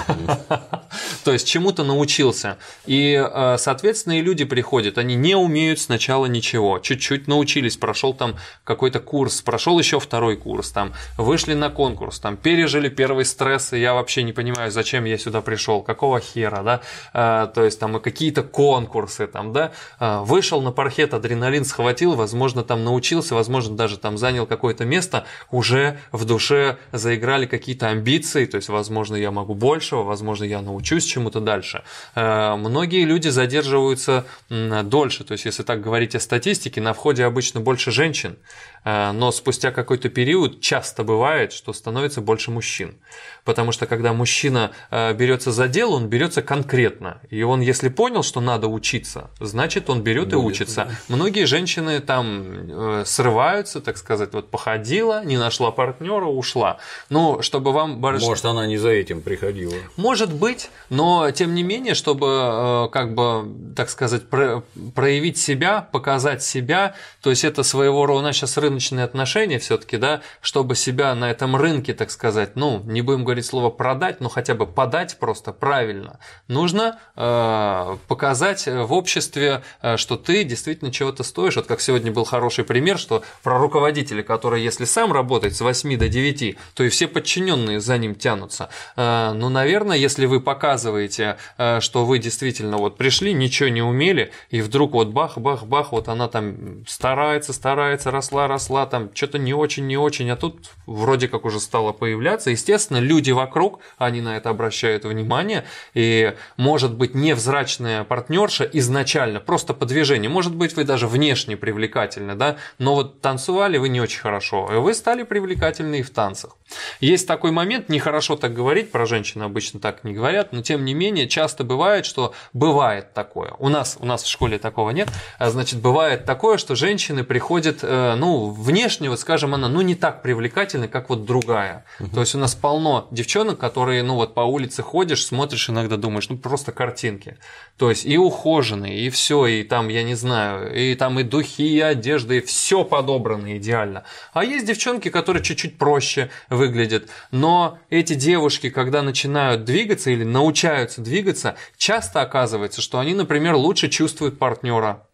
то есть чему-то научился. И, соответственно, и люди приходят, они не умеют сначала ничего, чуть-чуть научились, прошел там какой-то курс, прошел еще второй курс, там вышли на конкурс, там пережили первый стресс, и я вообще не понимаю, зачем я сюда пришел, какого хера, да, а, то есть там и какие-то конкурсы, там, да, а, вышел на паркет, адреналин схватил, возможно, там научился, возможно, даже там занял какое-то место, уже в душе заиграли какие-то амбиции, то есть, возможно, я могу большего, возможно, я научусь чему-то дальше. А, многие люди задерживаются дольше, то есть, если так говорить о статистике, на входе обычно больше женщин, но спустя какой-то период часто бывает, что становится больше мужчин. Потому что когда мужчина э, берется за дело, он берется конкретно. И он, если понял, что надо учиться, значит, он берет и учится. Многие женщины там э, срываются, так сказать, вот походила, не нашла партнера, ушла. Ну, чтобы вам Может, она не за этим приходила. Может быть, но тем не менее, чтобы э, как бы, так сказать, проявить себя, показать себя, то есть это своего рода, у нас сейчас рыночные отношения все-таки, да, чтобы себя на этом рынке, так сказать, ну, не будем говорить слово продать, но хотя бы подать просто правильно, нужно э, показать в обществе, э, что ты действительно чего-то стоишь. Вот как сегодня был хороший пример, что про руководителя, который, если сам работает с 8 до 9, то и все подчиненные за ним тянутся. Э, ну, наверное, если вы показываете, э, что вы действительно вот пришли, ничего не умели, и вдруг вот бах-бах-бах, вот она там старается, старается, росла, росла, там что-то не очень, не очень, а тут вроде как уже стало появляться. Естественно, люди вокруг, они на это обращают внимание, и может быть невзрачная партнерша изначально, просто по движению, может быть вы даже внешне привлекательны, да, но вот танцевали вы не очень хорошо, и вы стали привлекательны и в танцах. Есть такой момент, нехорошо так говорить, про женщин обычно так не говорят, но тем не менее часто бывает, что бывает такое. У нас, у нас в школе такого нет, а значит, бывает такое, что женщины приходят, э, ну, внешне, вот скажем, она, ну, не так привлекательна, как вот другая. Угу. То есть у нас полно девчонок, которые, ну, вот по улице ходишь, смотришь, иногда думаешь, ну, просто картинки. То есть и ухоженные, и все, и там, я не знаю, и там и духи, и одежда, и все подобрано идеально. А есть девчонки, которые чуть-чуть проще выглядят. Но эти девушки, когда начинают двигаться или научаются двигаться, часто оказывается, что они, например, лучше чувствуют партнера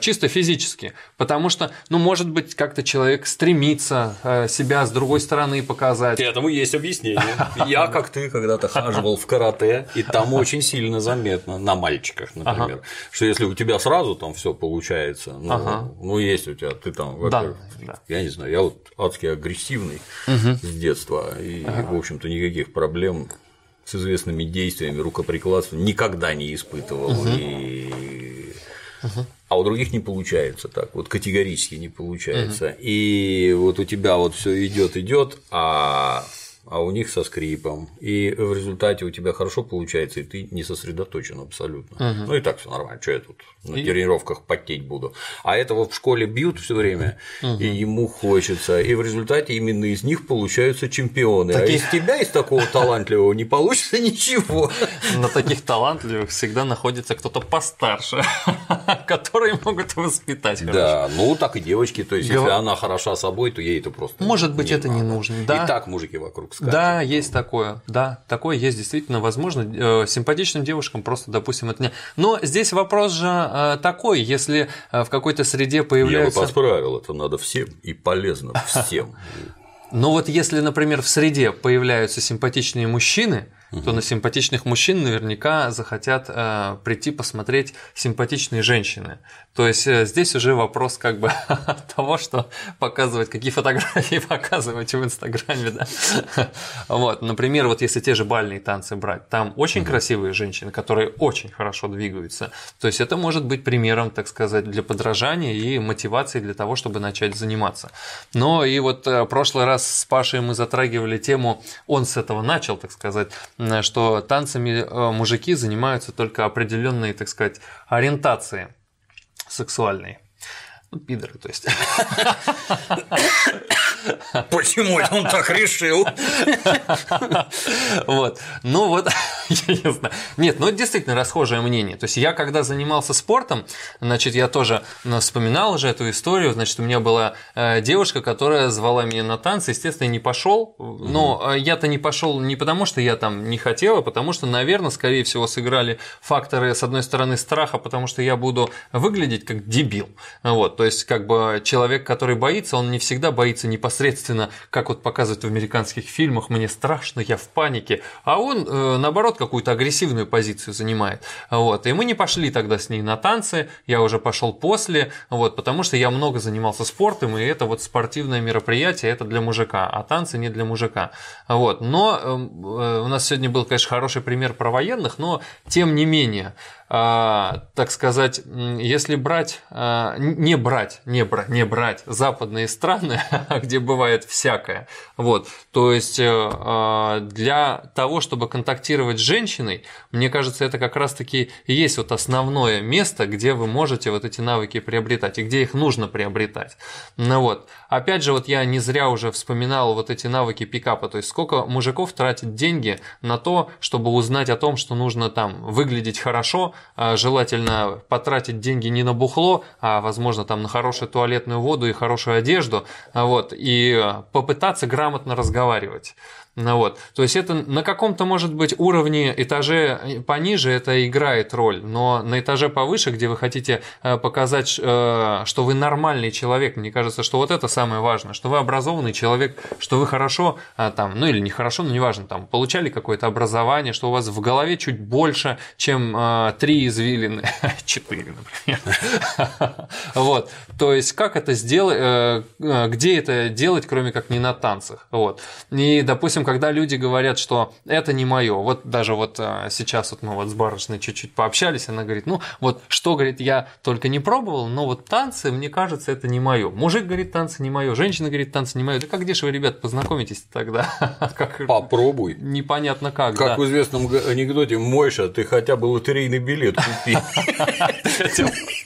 чисто физически, потому что, ну, может быть, как-то человек стремится э, себя с другой стороны показать. Этому есть объяснение. Я, как ты, когда-то хаживал в карате, и там очень сильно заметно, на мальчиках, например, что если у тебя сразу там все получается, ну, ну есть у тебя, ты там, я не знаю, я вот адски агрессивный с детства, и, в общем-то, никаких проблем с известными действиями рукоприкладства никогда не испытывал. И а у других не получается так, вот категорически не получается. Угу. И вот у тебя вот все идет, идет, а а у них со скрипом. И в результате у тебя хорошо получается, и ты не сосредоточен абсолютно. Угу. Ну и так все нормально, что я тут на и... тренировках потеть буду. А этого в школе бьют все время, угу. и ему хочется. И в результате именно из них получаются чемпионы. А таких... А из тебя, из такого талантливого, не получится ничего. На таких талантливых всегда находится кто-то постарше, которые могут воспитать. Да, ну так и девочки. То есть, если она хороша собой, то ей это просто. Может быть, это не нужно. И так мужики вокруг скачет. Да, есть такое, да, такое есть действительно возможно. Э, симпатичным девушкам просто, допустим, это не. Но здесь вопрос же э, такой, если э, в какой-то среде появляется. Я бы подправил, это надо всем и полезно всем. Но вот если, например, в среде появляются симпатичные мужчины, то на симпатичных мужчин наверняка захотят э, прийти посмотреть симпатичные женщины. То есть э, здесь уже вопрос как бы того, что показывать, какие фотографии показывать в Инстаграме, да. Вот, например, вот если те же бальные танцы брать, там очень красивые женщины, которые очень хорошо двигаются. То есть это может быть примером, так сказать, для подражания и мотивации для того, чтобы начать заниматься. Но и вот э, прошлый раз с Пашей мы затрагивали тему, он с этого начал, так сказать, что танцами э, мужики занимаются только определенной, так сказать, ориентации сексуальной. Ну, пидоры, то есть. Почему это он так решил? Вот. Ну вот, я не знаю. Нет, ну это действительно расхожее мнение. То есть я когда занимался спортом, значит, я тоже ну, вспоминал уже эту историю. Значит, у меня была э, девушка, которая звала меня на танцы. Естественно, я не пошел. Но э, я-то не пошел не потому, что я там не хотел, а потому что, наверное, скорее всего, сыграли факторы, с одной стороны, страха, потому что я буду выглядеть как дебил. Вот. То есть, как бы человек, который боится, он не всегда боится непосредственно непосредственно, как вот показывают в американских фильмах, мне страшно, я в панике, а он, э, наоборот, какую-то агрессивную позицию занимает. Вот. И мы не пошли тогда с ней на танцы, я уже пошел после, вот, потому что я много занимался спортом, и это вот спортивное мероприятие, это для мужика, а танцы не для мужика. Вот. Но эм, э, у нас сегодня был, конечно, хороший пример про военных, но тем не менее, так сказать, если брать, а, не брать, не брать, не брать западные страны, где бывает всякое, вот, то есть э, а, для того, чтобы контактировать с женщиной, мне кажется, это как раз-таки и есть вот основное место, где вы можете вот эти навыки приобретать и где их нужно приобретать. Ну вот, опять же, вот я не зря уже вспоминал вот эти навыки пикапа, то есть сколько мужиков тратит деньги на то, чтобы узнать о том, что нужно там выглядеть хорошо, а, желательно потратить деньги не на бухло, а, возможно, там на хорошую туалетную воду и хорошую одежду, а, вот, и попытаться грамотно разговаривать. Ну вот. То есть это на каком-то, может быть, уровне этаже пониже это играет роль, но на этаже повыше, где вы хотите э, показать, э, что вы нормальный человек, мне кажется, что вот это самое важное, что вы образованный человек, что вы хорошо э, там, ну или не хорошо, но неважно, там, получали какое-то образование, что у вас в голове чуть больше, чем три извилины, четыре, например. Вот. То есть как это сделать, где это делать, кроме как не на танцах. Вот. И, допустим, допустим, когда люди говорят, что это не мое, вот даже вот а, сейчас вот мы вот с барышней чуть-чуть пообщались, она говорит, ну вот что, говорит, я только не пробовал, но вот танцы, мне кажется, это не мое. Мужик говорит, танцы не мое, женщина говорит, танцы не мое. Да как где же вы, ребят, познакомитесь тогда? Попробуй. Непонятно как. Как в известном анекдоте, Мойша, ты хотя бы лотерейный билет купи.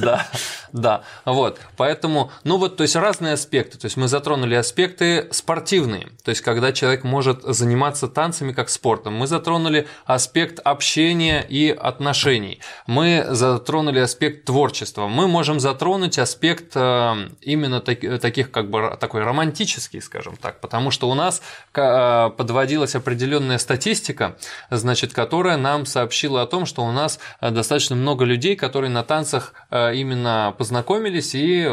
Да, да, вот, поэтому, ну вот, то есть разные аспекты, то есть мы затронули аспекты спортивные, то есть когда человек может заниматься танцами как спортом, мы затронули аспект общения и отношений, мы затронули аспект творчества, мы можем затронуть аспект э, именно таких как бы такой романтический, скажем так, потому что у нас э, подводилась определенная статистика, значит, которая нам сообщила о том, что у нас достаточно много людей, которые на танцах э, именно познакомились и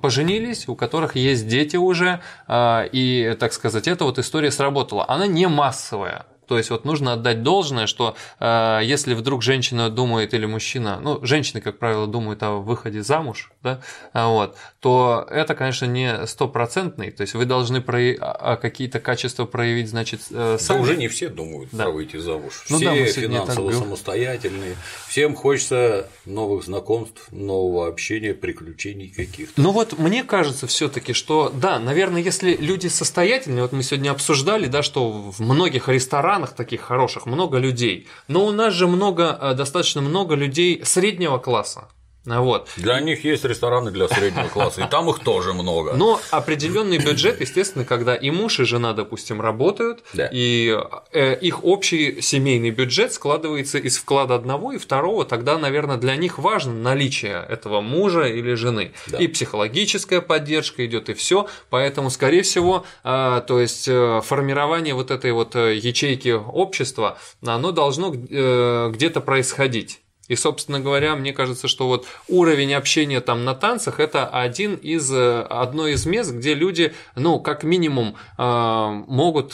поженились, у которых есть дети уже, и, так сказать, эта вот история сработала. Она не массовая, то есть вот нужно отдать должное, что э, если вдруг женщина думает или мужчина, ну, женщины, как правило, думают о выходе замуж, да, вот, то это, конечно, не стопроцентный, то есть вы должны про... А, какие-то качества проявить, значит, э, сами. Да уже не все думают да. про выйти замуж. Ну, все да, финансово самостоятельные, всем хочется новых знакомств, нового общения, приключений каких-то. Ну вот мне кажется все таки что, да, наверное, если люди состоятельные, вот мы сегодня обсуждали, да, что в многих ресторанах ресторанах таких хороших много людей, но у нас же много, э, достаточно много людей среднего класса. Вот. Для них есть рестораны для среднего класса, и там их тоже много. Но определенный бюджет, естественно, когда и муж, и жена, допустим, работают, да. и э, их общий семейный бюджет складывается из вклада одного и второго, тогда, наверное, для них важно наличие этого мужа или жены. Да. И психологическая поддержка идет, и все. Поэтому, скорее всего, э, то есть э, формирование вот этой вот ячейки общества, оно должно где-то происходить. И, собственно говоря, мне кажется, что вот уровень общения там на танцах – это один из, э, одно из мест, где люди, ну, как минимум, э, могут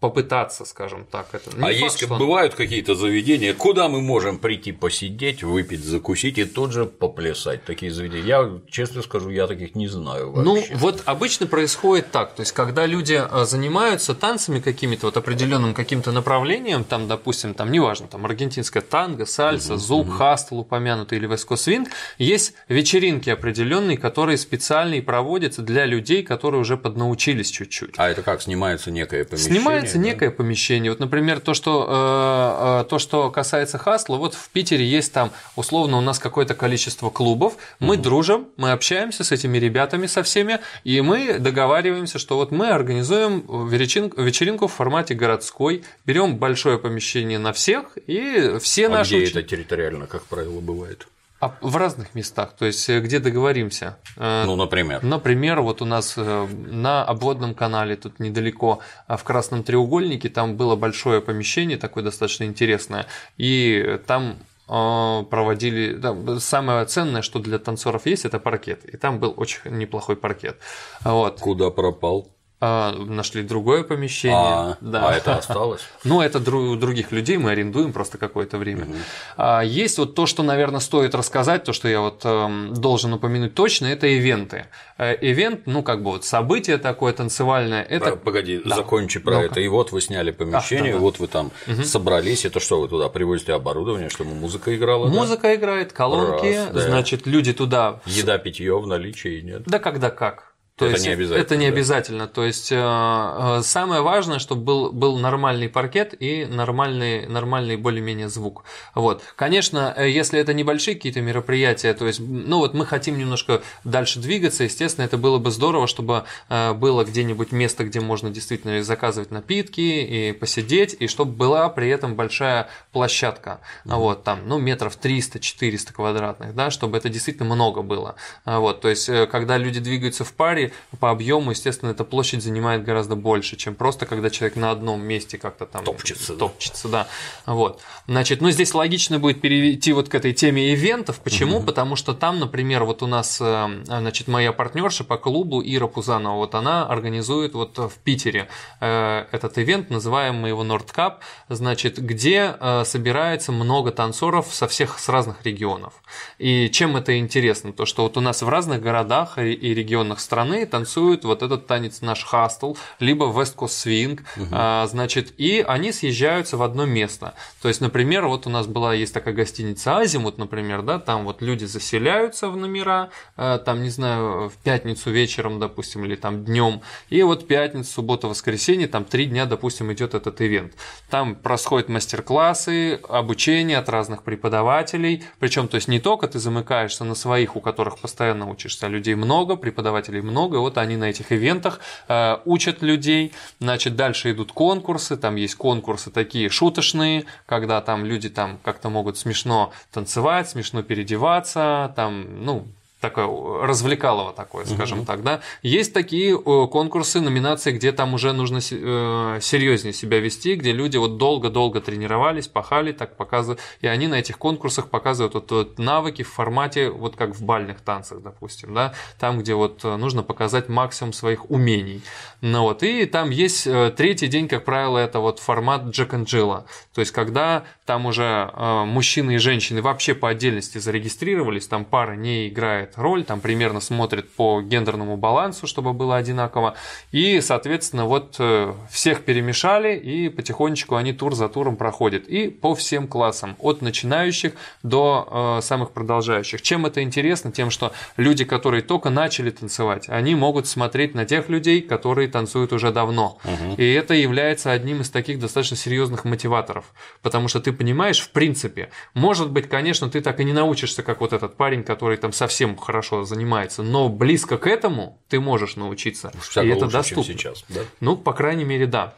попытаться, скажем так. Это не а факт, есть что... бывают какие-то заведения, куда мы можем прийти посидеть, выпить, закусить и тут же поплясать. Такие заведения. Я, честно скажу, я таких не знаю вообще. Ну, вот обычно происходит так. То есть, когда люди э, занимаются танцами какими-то, вот определенным каким-то направлением, там, допустим, там, неважно, там, аргентинская танго, сальса, угу, зуб, угу. хастл упомянутый или вескосвинг, есть вечеринки определенные, которые специальные проводятся для людей, которые уже поднаучились чуть-чуть. А это как, снимается некое помещение? Снимается появляется да? некое помещение. Вот, например, то что, э, э, то, что касается Хасла, вот в Питере есть там, условно, у нас какое-то количество клубов, мы угу. дружим, мы общаемся с этими ребятами, со всеми, и мы договариваемся, что вот мы организуем вечеринку, вечеринку в формате городской, берем большое помещение на всех, и все а наши... где это территориально, как правило, бывает? А в разных местах, то есть э, где договоримся. Э, ну, например. Например, вот у нас э, на обводном канале, тут недалеко в Красном треугольнике, там было большое помещение, такое достаточно интересное, и там проводили. Да, самое ценное, что для танцоров есть, это паркет. И там был очень неплохой паркет. Вот. Куда пропал? А, нашли другое помещение. А, да. а это осталось? Ну, это у других людей, мы арендуем просто какое-то время. Угу. А, есть вот то, что, наверное, стоит рассказать, то, что я вот э, должен упомянуть точно, это ивенты. Э, ивент, ну, как бы вот событие такое танцевальное. Это... Погоди, да. закончи про ну это. И вот вы сняли помещение, а, да, да. вот вы там угу. собрались. Это что, вы туда привозите оборудование, чтобы музыка играла? Музыка да? играет, колонки, Раз, да. значит, люди туда. Еда, питье в наличии нет? Да когда как. То это есть не обязательно. Это не да. обязательно. То есть э, э, самое важное, чтобы был, был нормальный паркет и нормальный, нормальный более-менее звук. Вот. Конечно, э, если это небольшие какие-то мероприятия, то есть, ну вот мы хотим немножко дальше двигаться, естественно, это было бы здорово, чтобы было где-нибудь место, где можно действительно заказывать напитки и посидеть, и чтобы была при этом большая площадка, mm-hmm. вот там, ну метров 300-400 квадратных, да, чтобы это действительно много было. Вот, то есть, когда люди двигаются в паре, по объему, естественно, эта площадь занимает гораздо больше, чем просто когда человек на одном месте как-то там топчется. Топчется, да. да. Вот. Значит, ну здесь логично будет перейти вот к этой теме ивентов. Почему? Угу. Потому что там, например, вот у нас, э, значит, моя партнерша по клубу Ира Пузанова, вот она организует вот в Питере э, этот ивент, называем мы его Нордкап, значит, где э, собирается много танцоров со всех, с разных регионов. И чем это интересно? То, что вот у нас в разных городах и регионах страны остальные танцуют вот этот танец наш хастл, либо West Coast Swing, угу. а, значит, и они съезжаются в одно место. То есть, например, вот у нас была, есть такая гостиница Азимут, например, да, там вот люди заселяются в номера, а, там, не знаю, в пятницу вечером, допустим, или там днем, и вот пятница, суббота, воскресенье, там три дня, допустим, идет этот ивент. Там происходят мастер-классы, обучение от разных преподавателей, причем, то есть не только ты замыкаешься на своих, у которых постоянно учишься, а людей много, преподавателей много, и вот они на этих ивентах э, учат людей, значит, дальше идут конкурсы, там есть конкурсы такие шуточные, когда там люди там как-то могут смешно танцевать, смешно переодеваться, там, ну, такое развлекалово такое, скажем угу. так, да. Есть такие э, конкурсы, номинации, где там уже нужно э, серьезнее себя вести, где люди вот долго-долго тренировались, пахали, так показывают, и они на этих конкурсах показывают вот, вот навыки в формате вот как в бальных танцах, допустим, да, там, где вот э, нужно показать максимум своих умений. Ну вот, и там есть третий день, как правило, это вот формат Джек and Джилла, то есть когда там уже мужчины и женщины вообще по отдельности зарегистрировались, там пара не играет играет роль, там примерно смотрит по гендерному балансу, чтобы было одинаково, и, соответственно, вот э, всех перемешали, и потихонечку они тур за туром проходят, и по всем классам, от начинающих до э, самых продолжающих. Чем это интересно? Тем, что люди, которые только начали танцевать, они могут смотреть на тех людей, которые танцуют уже давно, угу. и это является одним из таких достаточно серьезных мотиваторов, потому что ты понимаешь, в принципе, может быть, конечно, ты так и не научишься, как вот этот парень, который там совсем хорошо занимается, но близко к этому ты можешь научиться. и это лучше, доступно. сейчас, да? Ну, по крайней мере, да.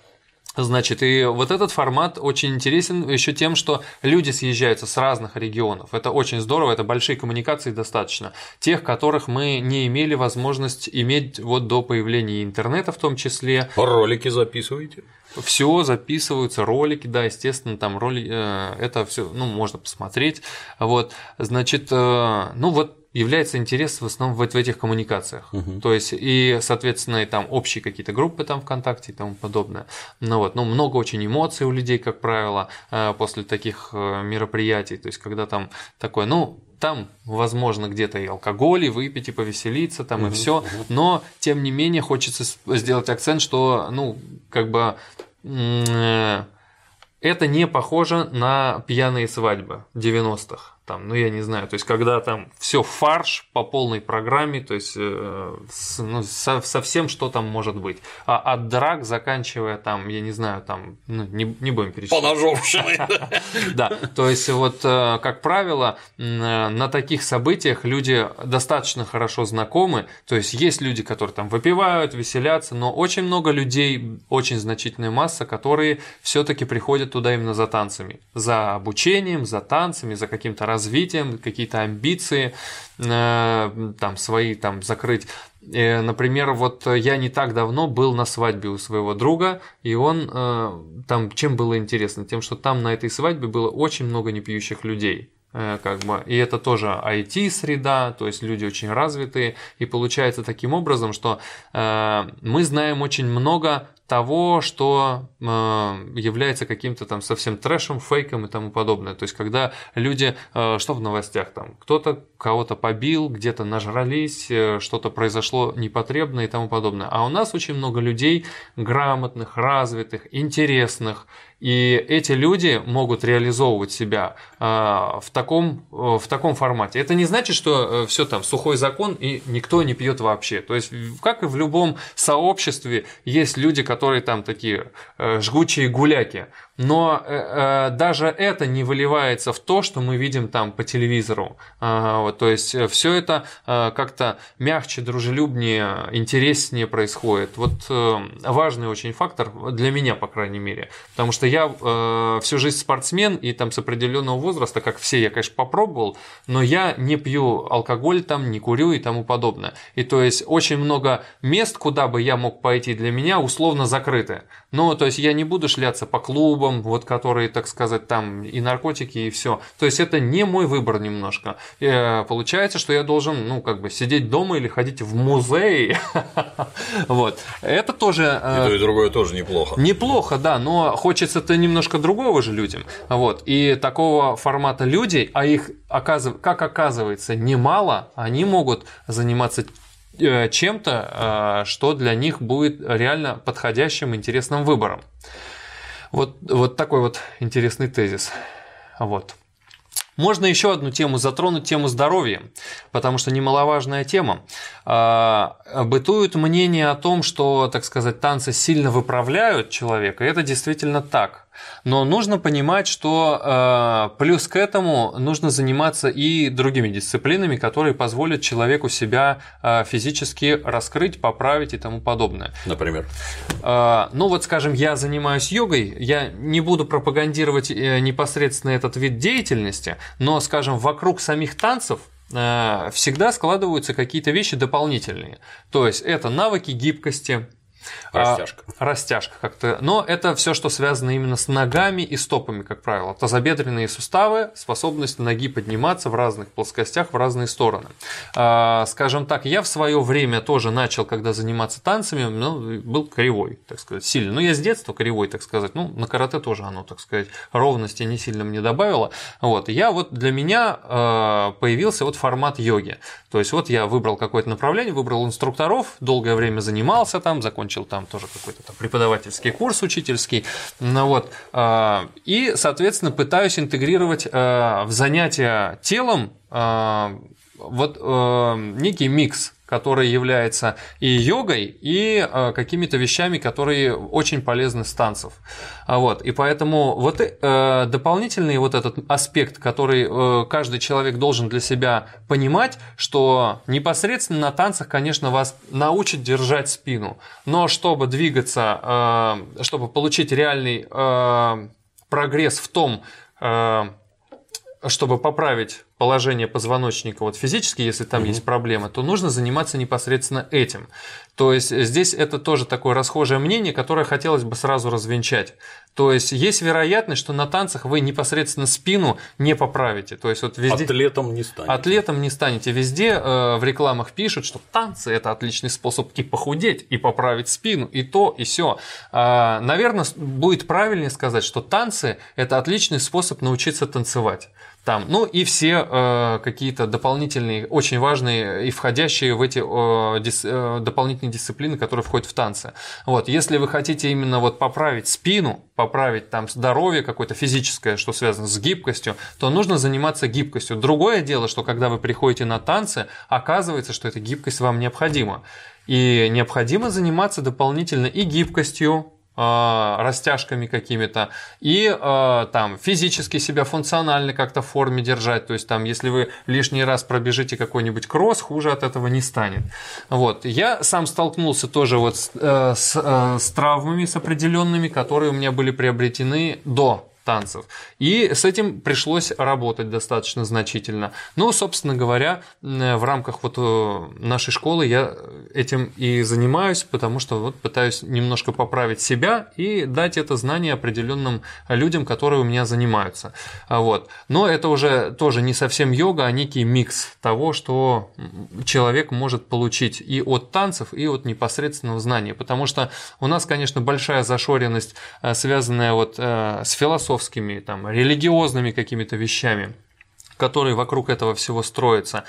Значит, и вот этот формат очень интересен еще тем, что люди съезжаются с разных регионов. Это очень здорово, это большие коммуникации достаточно. Тех, которых мы не имели возможность иметь вот до появления интернета в том числе. Ролики записываете? Все записываются, ролики, да, естественно, там роли, э, это все, ну, можно посмотреть. Вот, значит, э, ну вот является интерес в основном в, в этих коммуникациях. Угу. То есть, и, соответственно, и там общие какие-то группы там ВКонтакте и тому подобное. Ну вот, ну, много очень эмоций у людей, как правило, э, после таких э, мероприятий. То есть, когда там такое, ну, там, возможно, где-то и алкоголь, и выпить, и повеселиться, там, угу, и все. Угу. Но, тем не менее, хочется сделать акцент, что, ну, как бы э, это не похоже на пьяные свадьбы 90-х там, ну я не знаю, то есть когда там все фарш по полной программе, то есть э, с, ну, со, совсем что там может быть, а от драк заканчивая там, я не знаю, там, ну, не, не будем перечислять. Поножовщиной. Да, то есть вот, э, как правило, на таких событиях люди достаточно хорошо знакомы, то есть есть люди, которые там выпивают, веселятся, но очень много людей, очень значительная масса, которые все-таки приходят туда именно за танцами, за обучением, за танцами, за каким-то развитием, какие-то амбиции, э, там свои там закрыть. Э, например, вот я не так давно был на свадьбе у своего друга, и он э, там чем было интересно? Тем, что там на этой свадьбе было очень много непьющих людей как бы, и это тоже IT-среда, то есть люди очень развитые, и получается таким образом, что мы знаем очень много того, что э, является каким-то там совсем трэшем, фейком и тому подобное. То есть, когда люди, э, что в новостях там, кто-то кого-то побил, где-то нажрались, э, что-то произошло непотребное и тому подобное. А у нас очень много людей грамотных, развитых, интересных, и эти люди могут реализовывать себя в таком, в таком формате. Это не значит, что все там сухой закон и никто не пьет вообще. То есть, как и в любом сообществе, есть люди, которые там такие э, жгучие гуляки. Но э, э, даже это не выливается в то, что мы видим там по телевизору. Э, вот, то есть все это э, как-то мягче, дружелюбнее, интереснее происходит. Вот э, важный очень фактор для меня, по крайней мере. Потому что я э, всю жизнь спортсмен, и там с определенного возраста, как все, я, конечно, попробовал, но я не пью алкоголь там, не курю и тому подобное. И то есть очень много мест, куда бы я мог пойти, для меня условно закрыты. Ну, то есть я не буду шляться по клубам, вот которые, так сказать, там и наркотики, и все. То есть это не мой выбор немножко. И, э, получается, что я должен, ну, как бы сидеть дома или ходить в музей. Вот. Это тоже... Э, и то, и другое тоже неплохо. Неплохо, да, но хочется-то немножко другого же людям. Вот. И такого формата людей, а их, как оказывается, немало, они могут заниматься чем-то, что для них будет реально подходящим, интересным выбором. Вот, вот такой вот интересный тезис. Вот. Можно еще одну тему затронуть, тему здоровья, потому что немаловажная тема. А, бытует мнение о том, что, так сказать, танцы сильно выправляют человека, и это действительно так. Но нужно понимать, что э, плюс к этому нужно заниматься и другими дисциплинами, которые позволят человеку себя э, физически раскрыть, поправить и тому подобное. Например? Э, ну вот, скажем, я занимаюсь йогой, я не буду пропагандировать э, непосредственно этот вид деятельности, но, скажем, вокруг самих танцев э, всегда складываются какие-то вещи дополнительные. То есть это навыки гибкости, Растяжка. А, растяжка как-то. Но это все, что связано именно с ногами и стопами, как правило. Тазобедренные суставы, способность ноги подниматься в разных плоскостях, в разные стороны. А, скажем так, я в свое время тоже начал, когда заниматься танцами, ну, был кривой, так сказать, сильно. Ну, я с детства кривой, так сказать. Ну, на карате тоже оно, так сказать, ровности не сильно мне добавило. Вот. Я вот для меня а, появился вот формат йоги. То есть вот я выбрал какое-то направление, выбрал инструкторов, долгое время занимался там, закончил там тоже какой-то там преподавательский курс учительский, ну вот, а, и, соответственно, пытаюсь интегрировать а, в занятия телом а, вот некий микс который является и йогой, и э, какими-то вещами, которые очень полезны с танцев. А вот, и поэтому вот э, дополнительный вот этот аспект, который э, каждый человек должен для себя понимать, что непосредственно на танцах, конечно, вас научат держать спину, но чтобы двигаться, чтобы получить реальный прогресс в том, чтобы поправить положение позвоночника вот физически, если там угу. есть проблемы, то нужно заниматься непосредственно этим. То есть здесь это тоже такое расхожее мнение, которое хотелось бы сразу развенчать. То есть есть вероятность, что на танцах вы непосредственно спину не поправите. То есть вот везде... Атлетом не станете. Атлетом не станете. Везде э, в рекламах пишут, что танцы – это отличный способ и похудеть, и поправить спину, и то, и все. Э, наверное, будет правильнее сказать, что танцы – это отличный способ научиться танцевать там. Ну и все э, какие-то дополнительные, очень важные и входящие в эти э, дис, э, дополнительные дисциплины, которые входят в танцы. Вот, если вы хотите именно вот поправить спину, поправить там здоровье какое-то физическое, что связано с гибкостью, то нужно заниматься гибкостью. Другое дело, что когда вы приходите на танцы, оказывается, что эта гибкость вам необходима. И необходимо заниматься дополнительно и гибкостью, растяжками какими-то, и э, там физически себя функционально как-то в форме держать. То есть, там, если вы лишний раз пробежите какой-нибудь кросс, хуже от этого не станет. Вот. Я сам столкнулся тоже вот с, э, с, э, с травмами, с определенными, которые у меня были приобретены до танцев. И с этим пришлось работать достаточно значительно. Ну, собственно говоря, в рамках вот э, нашей школы я этим и занимаюсь, потому что вот пытаюсь немножко поправить себя и дать это знание определенным людям, которые у меня занимаются. А вот. Но это уже тоже не совсем йога, а некий микс того, что человек может получить и от танцев, и от непосредственного знания. Потому что у нас, конечно, большая зашоренность, э, связанная вот э, с философией, философскими, там, религиозными какими-то вещами которые вокруг этого всего строятся.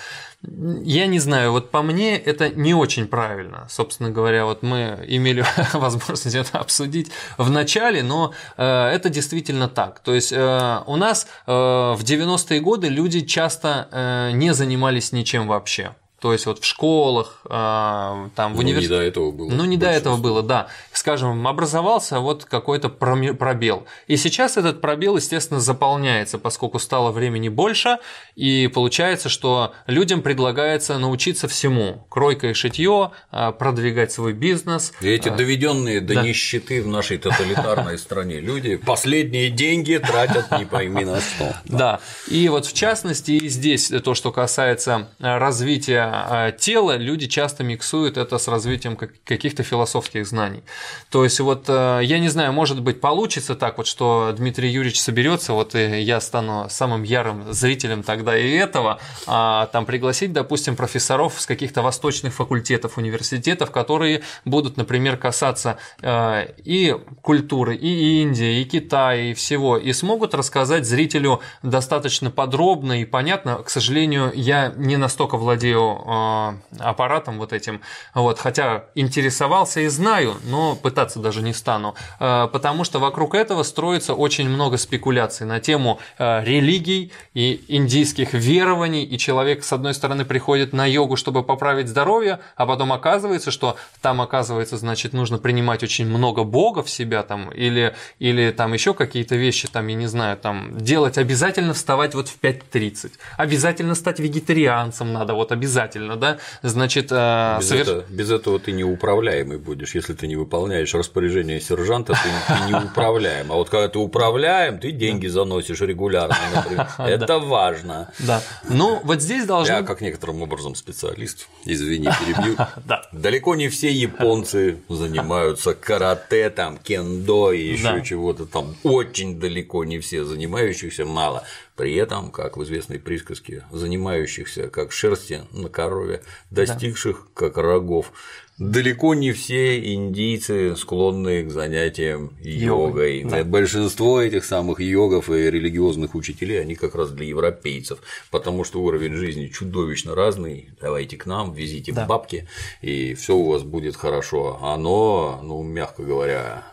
Я не знаю, вот по мне это не очень правильно. Собственно говоря, вот мы имели возможность это обсудить в начале, но э, это действительно так. То есть э, у нас э, в 90-е годы люди часто не занимались ничем вообще. То есть вот в школах, а, там в университете. Ну, не до этого было. Ну, не до этого было, да. Скажем, образовался вот какой-то пробел. И сейчас этот пробел, естественно, заполняется, поскольку стало времени больше, и получается, что людям предлагается научиться всему. Кройка и шитье, а, продвигать свой бизнес. И эти а, доведенные до да. нищеты в нашей тоталитарной стране люди последние деньги тратят не пойми на что. Да. И вот в частности и здесь то, что касается развития тела люди часто миксуют это с развитием каких-то философских знаний. То есть вот э, я не знаю, может быть получится так вот, что Дмитрий Юрьевич соберется, вот и я стану самым ярым зрителем тогда и этого, а там пригласить, допустим, профессоров с каких-то восточных факультетов, университетов, которые будут, например, касаться э, и культуры, и Индии, и Китая, и всего, и смогут рассказать зрителю достаточно подробно и понятно. К сожалению, я не настолько владею аппаратом вот этим, вот, хотя интересовался и знаю, но пытаться даже не стану, э, потому что вокруг этого строится очень много спекуляций на тему э, религий и индийских верований, и человек, с одной стороны, приходит на йогу, чтобы поправить здоровье, а потом оказывается, что там, оказывается, значит, нужно принимать очень много бога в себя там, или, или там еще какие-то вещи, там, я не знаю, там, делать. Обязательно вставать вот в 5.30, обязательно стать вегетарианцем надо, вот обязательно, да, значит… Э, без, соверш... это, без этого ты неуправляемый будешь, если ты не выполняешь распоряжение сержанта, ты, ты не управляем, а вот когда ты управляем, ты деньги заносишь регулярно, например, это важно. Да, ну вот здесь должно… Я как некоторым образом специалист, извини, перебью, далеко не все японцы занимаются карате, там, кендо и еще чего-то там, очень далеко не все занимающихся, мало. При этом, как в известной присказке, занимающихся как шерсти на корове, достигших как рогов. Далеко не все индийцы склонны к занятиям йогой. йогой да. Большинство этих самых йогов и религиозных учителей, они как раз для европейцев, потому что уровень жизни чудовищно разный. Давайте к нам, везите да. бабки, и все у вас будет хорошо. Оно, ну, мягко говоря,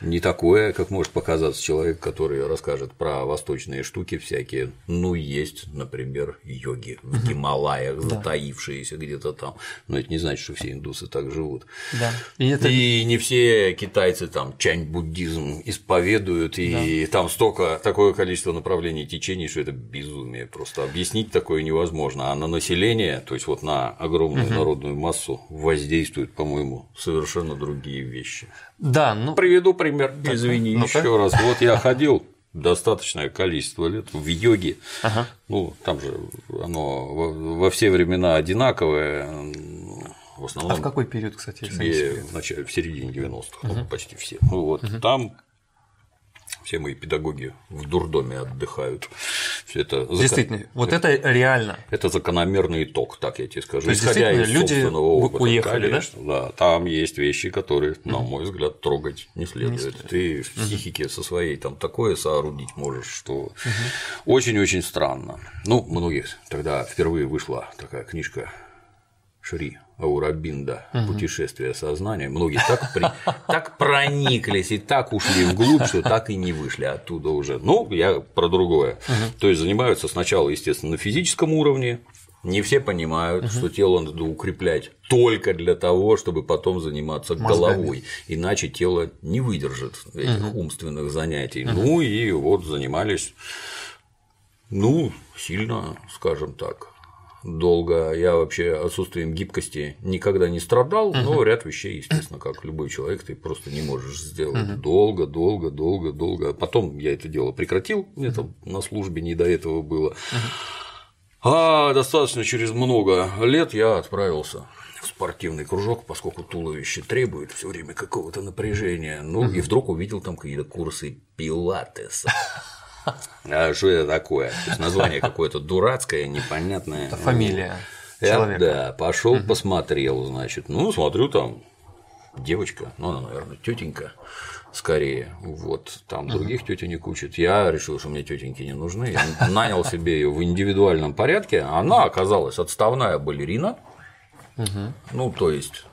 не такое, как может показаться человек, который расскажет про восточные штуки всякие. Ну, есть, например, йоги в Гималаях, затаившиеся где-то там. Но это не значит, что все индусы так живут. Да. И, это... и не все китайцы там чань-буддизм исповедуют, и да. там столько, такое количество направлений течений, что это безумие. Просто объяснить такое невозможно. А на население, то есть вот на огромную угу. народную массу воздействуют, по-моему, совершенно другие вещи. Да, ну. Приведу пример. Так, Извини, ну еще раз. Вот я ходил достаточное количество лет в йоге. Ага. Ну, там же оно во все времена одинаковое. В основном. А в какой период, кстати, тебе в, начале, в середине 90-х, угу. ну, почти все. Ну, вот угу. там все мои педагоги в дурдоме отдыхают. Все это Действительно, закон... вот это реально. Это закономерный итог, так я тебе скажу. То есть, Исходя из люди собственного опыта, уехали, конечно, да? да? Там есть вещи, которые, на мой взгляд, трогать не следует. Не следует. Ты в психике со своей там такое соорудить можешь, что очень-очень странно. Ну, многих тогда впервые вышла такая книжка Шри Аурабинда «Путешествие сознания». Многие так, при... так прониклись и так ушли вглубь, что так и не вышли оттуда уже. Ну, я про другое. То есть занимаются сначала, естественно, на физическом уровне, не все понимают, угу. что тело надо укреплять только для того, чтобы потом заниматься Мозгами. головой, иначе тело не выдержит этих угу. умственных занятий. Угу. Ну и вот занимались, ну, сильно, скажем так, долго. Я вообще отсутствием гибкости никогда не страдал, но ряд вещей, естественно, как любой человек, ты просто не можешь сделать долго, долго, долго, долго. Потом я это дело прекратил, мне там на службе не до этого было. А достаточно через много лет я отправился в спортивный кружок, поскольку туловище требует все время какого-то напряжения. Ну и вдруг увидел там какие-то курсы пилатеса. А что это такое? То есть название какое-то дурацкое, непонятное. Это фамилия. Я, человека. да, пошел, угу. посмотрел, значит. Ну, смотрю, там девочка, ну, она, наверное, тетенька скорее. Вот там угу. других тетенек учат. Я решил, что мне тетеньки не нужны. Я нанял себе ее в индивидуальном порядке. Она оказалась отставная балерина. Угу. Ну, то есть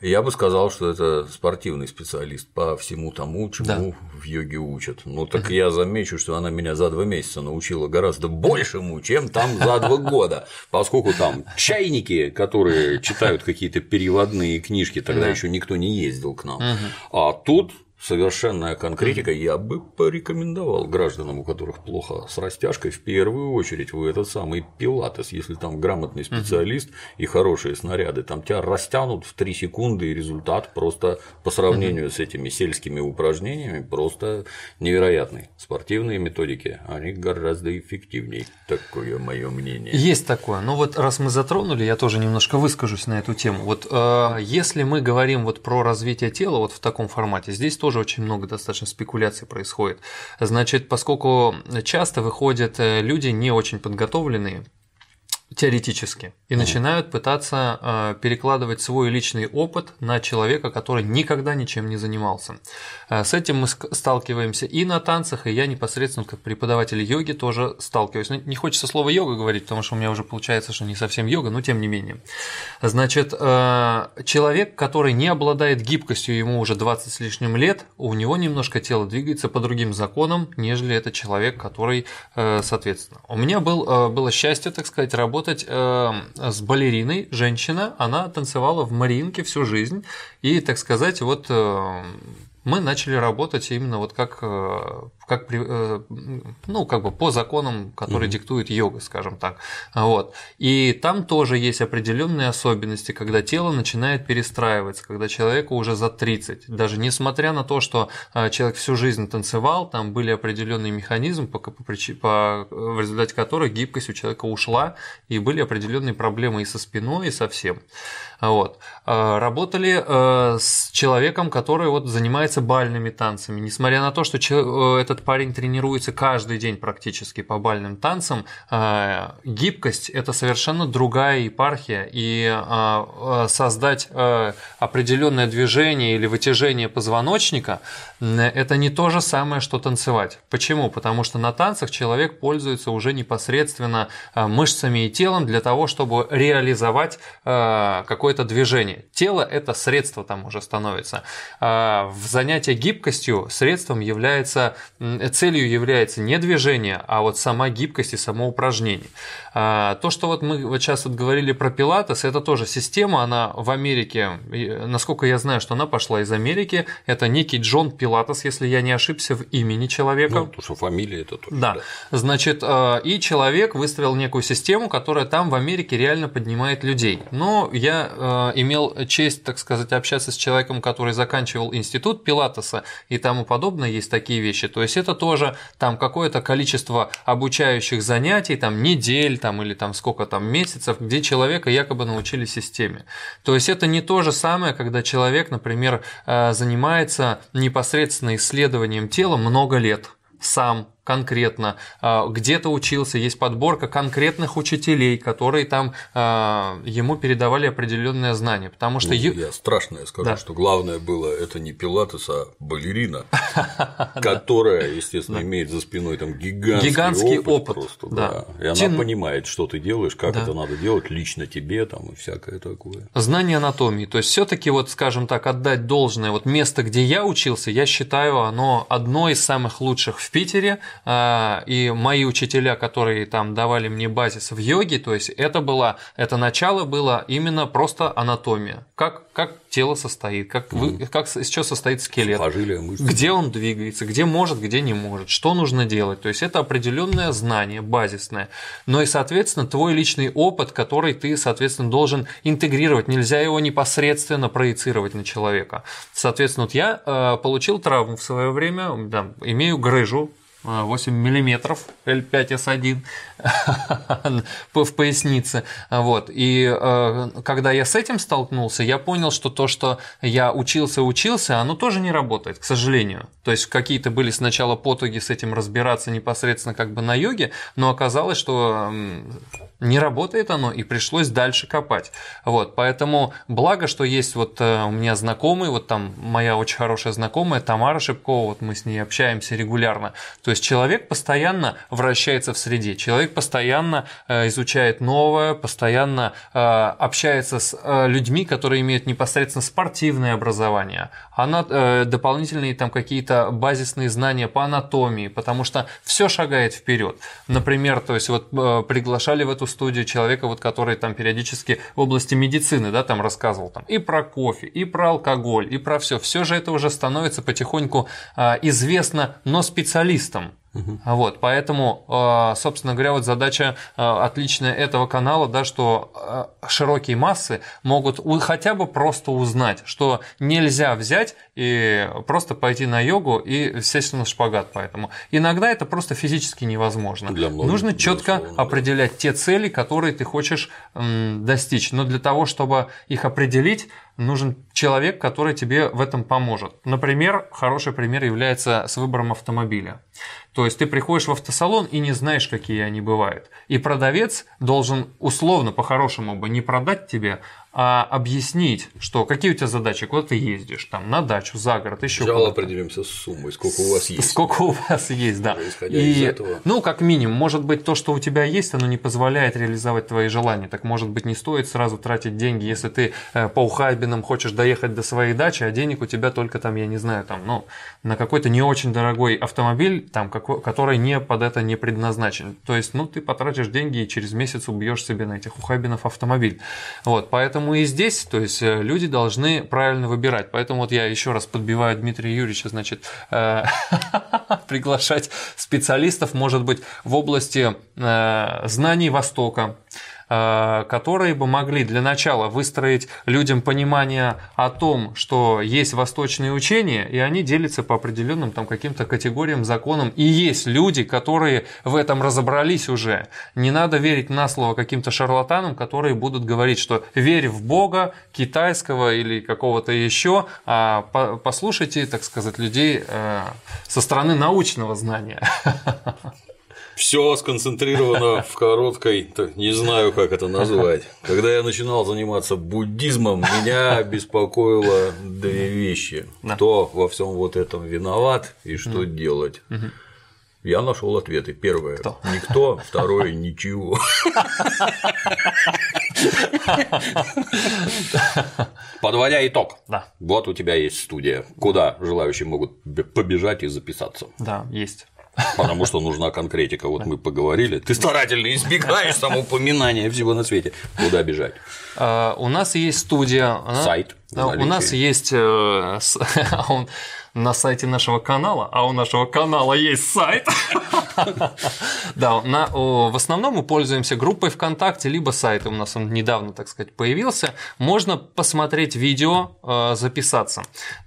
я бы сказал, что это спортивный специалист по всему тому, чему да. в йоге учат. Ну так я замечу, что она меня за два месяца научила гораздо большему, чем там за два года, поскольку там чайники, которые читают какие-то переводные книжки, тогда еще никто не ездил к нам. А тут совершенная конкретика, я бы порекомендовал гражданам, у которых плохо с растяжкой, в первую очередь в этот самый пилатес, если там грамотный специалист и хорошие снаряды, там тебя растянут в 3 секунды, и результат просто по сравнению с этими сельскими упражнениями просто невероятный. Спортивные методики, они гораздо эффективнее, такое мое мнение. Есть такое, но вот раз мы затронули, я тоже немножко выскажусь на эту тему. Вот э, если мы говорим вот про развитие тела вот в таком формате, здесь тоже очень много достаточно спекуляций происходит. Значит, поскольку часто выходят э, люди не очень подготовленные, теоретически и mm начинают пытаться э, перекладывать свой личный опыт на человека, который никогда ничем не занимался. Э, с этим мы сталкиваемся и на танцах, и я непосредственно как преподаватель йоги тоже сталкиваюсь. Ну, не хочется слово йога говорить, потому что у меня уже получается, что не совсем йога, но тем не менее. Значит, э, человек, который не обладает гибкостью, ему уже 20 с лишним лет, у него немножко тело двигается по другим законам, нежели это человек, который, соответственно. У меня был, было счастье, так сказать, работать с балериной, женщина, она танцевала в Мариинке всю жизнь, и, так сказать, вот мы начали работать именно вот как, э, как э, ну, как бы по законам, которые mm-hmm. диктует йога, скажем так. Вот. И там тоже есть определенные особенности, когда тело начинает перестраиваться, когда человеку уже за 30. Даже несмотря на то, что э, человек всю жизнь танцевал, там были определенные механизмы, по, по, по, в результате которых гибкость у человека ушла, и были определенные проблемы и со спиной, и со всем. Вот. Работали с человеком, который вот занимается бальными танцами. Несмотря на то, что э, этот парень тренируется каждый день практически по бальным танцам, э, гибкость – это совершенно другая епархия, и э, создать определенное движение или вытяжение позвоночника – это не то же самое, что танцевать. Почему? Потому что на танцах человек пользуется уже непосредственно мышцами и телом для того, чтобы реализовать какое-то движение. Тело – это средство там уже становится. В занятие гибкостью средством является, целью является не движение, а вот сама гибкость и само упражнение. А, то, что вот мы вот сейчас вот говорили про пилатес, это тоже система, она в Америке, насколько я знаю, что она пошла из Америки, это некий Джон Пилатес, если я не ошибся в имени человека. Ну, потому что фамилия это точно. Да. да. Значит, а, и человек выстроил некую систему, которая там в Америке реально поднимает людей. Но я а, имел честь, так сказать, общаться с человеком, который заканчивал институт Пилатеса и тому подобное, есть такие вещи. То есть это тоже там какое-то количество обучающих занятий, там недель, там, или там сколько там месяцев, где человека якобы научили системе. То есть это не то же самое, когда человек, например, э, занимается непосредственно исследованием тела много лет сам конкретно, а, где-то учился, есть подборка конкретных учителей, которые там а, ему передавали определенные знания, потому что... Ну, я страшное скажу, да. что главное было это не пилатес, а балерина, которая, естественно, имеет за спиной там гигантский опыт просто, да. И она понимает, что ты делаешь, как это надо делать лично тебе там и всякое такое. Знание анатомии, то есть все таки вот, скажем так, отдать должное, вот место, где я учился, я считаю, оно одно из самых лучших в Питере, и мои учителя, которые там давали мне базис в йоге, то есть это было, это начало было именно просто анатомия, как, как тело состоит, как, вы, как из чего состоит скелет, где он двигается, где может, где не может, что нужно делать, то есть это определенное знание базисное, но и, соответственно, твой личный опыт, который ты, соответственно, должен интегрировать, нельзя его непосредственно проецировать на человека. Соответственно, вот я э, получил травму в свое время, да, имею грыжу 8 миллиметров L5S1 в пояснице. Вот. И э, когда я с этим столкнулся, я понял, что то, что я учился, учился, оно тоже не работает, к сожалению. То есть какие-то были сначала потуги с этим разбираться непосредственно как бы на йоге, но оказалось, что не работает оно, и пришлось дальше копать. Вот, поэтому благо, что есть вот э, у меня знакомый, вот там моя очень хорошая знакомая Тамара Шипкова, вот мы с ней общаемся регулярно. То есть человек постоянно вращается в среде, человек постоянно э, изучает новое, постоянно э, общается с людьми, которые имеют непосредственно спортивное образование, она дополнительные там какие-то базисные знания по анатомии, потому что все шагает вперед. Например, то есть вот приглашали в эту студию человека, вот, который там периодически в области медицины, да, там рассказывал там и про кофе, и про алкоголь, и про все. Все же это уже становится потихоньку а, известно, но специалистам. Угу. Вот, поэтому, а, собственно говоря, вот задача а, отличная этого канала, да, что а, широкие массы могут хотя бы просто узнать, что нельзя взять и просто пойти на йогу и сесть на шпагат. Поэтому иногда это просто физически невозможно. Для многих, Нужно четко определять те цели, которые ты хочешь достичь. Но для того, чтобы их определить, нужен человек, который тебе в этом поможет. Например, хороший пример является с выбором автомобиля. То есть ты приходишь в автосалон и не знаешь, какие они бывают. И продавец должен условно, по-хорошему бы, не продать тебе, а объяснить, что какие у тебя задачи, куда ты ездишь, там, на дачу, за город, еще Сначала определимся с суммой, сколько у вас есть. Сколько у вас есть, да. Исходя и, из этого. Ну, как минимум, может быть, то, что у тебя есть, оно не позволяет реализовать твои желания. Так, может быть, не стоит сразу тратить деньги, если ты э, по ухайбинам хочешь доехать до своей дачи, а денег у тебя только там, я не знаю, там, ну, на какой-то не очень дорогой автомобиль, там, который не под это не предназначен. То есть, ну, ты потратишь деньги и через месяц убьешь себе на этих ухайбинов автомобиль. Вот, поэтому Поэтому и здесь, то есть э, люди должны правильно выбирать. Поэтому вот я еще раз подбиваю Дмитрия Юрьевича, значит, э, приглашать специалистов, может быть, в области э, знаний Востока, которые бы могли для начала выстроить людям понимание о том, что есть восточные учения, и они делятся по определенным там каким-то категориям, законам. И есть люди, которые в этом разобрались уже. Не надо верить на слово каким-то шарлатанам, которые будут говорить, что верь в Бога китайского или какого-то еще, а послушайте, так сказать, людей э, со стороны научного знания. Все сконцентрировано в короткой, не знаю, как это назвать. Когда я начинал заниматься буддизмом, меня беспокоило две вещи. Кто во всем вот этом виноват и что делать. Я нашел ответы. Первое Кто? – никто, второе – ничего. Подводя итог, да. вот у тебя есть студия, куда желающие могут побежать и записаться. Да, есть. Потому что нужна конкретика. Вот мы поговорили. Ты старательно избегаешь самоупоминания всего на свете. Куда бежать? А, у нас есть студия. Сайт. У нас есть э, а на сайте нашего канала, а у нашего канала есть сайт. Да, на, в основном мы пользуемся группой ВКонтакте, либо сайтом, у нас он недавно, так сказать, появился. Можно посмотреть видео, э, записаться.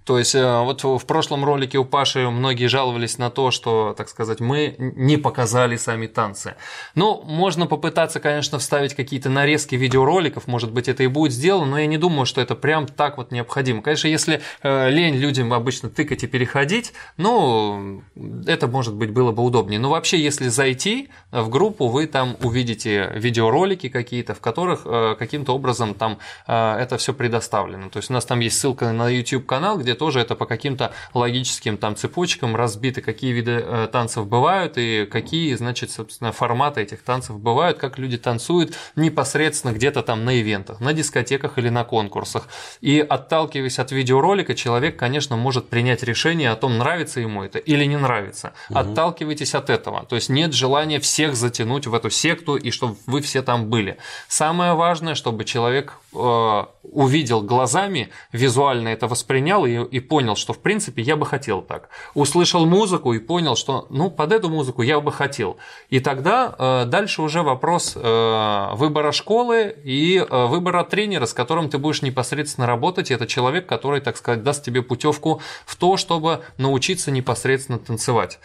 То есть, э, вот в прошлом ролике у Паши многие жаловались на то, что, так сказать, мы не показали сами танцы. Ну, можно попытаться, конечно, вставить какие-то нарезки видеороликов, может быть, это и будет сделано, но я не думаю, что это прям так вот необходимо. Конечно, если э, лень людям обычно тыкать и переходить, ну, это, может быть, было бы удобнее. Но вообще, если зайти в группу, вы там увидите видеоролики какие-то, в которых э, каким-то образом там это все предоставлено. То есть у нас там есть ссылка на YouTube канал, где тоже это по каким-то логическим там цепочкам разбиты, какие виды э, танцев бывают и какие, значит, собственно, форматы этих танцев бывают, как люди танцуют непосредственно где-то там на ивентах, на дискотеках или на конкурсах. И отталкиваясь от видеоролика, человек, конечно, может принять решение о том, нравится ему это или не нравится. Угу. Отталкивайтесь от этого. То есть нет желания всех затянуть в эту секту и чтобы вы все там были. Самое важное, чтобы человек э, увидел глазами, визуально это воспринял и и понял, что в принципе я бы хотел так. Услышал музыку и понял, что ну под эту музыку я бы хотел. И тогда э, дальше уже вопрос э, выбора школы и э, выбора тренера, с которым ты будешь непосредственно работать. И это человек, который, так сказать, даст тебе путевку в то, чтобы научиться непосредственно танцевать.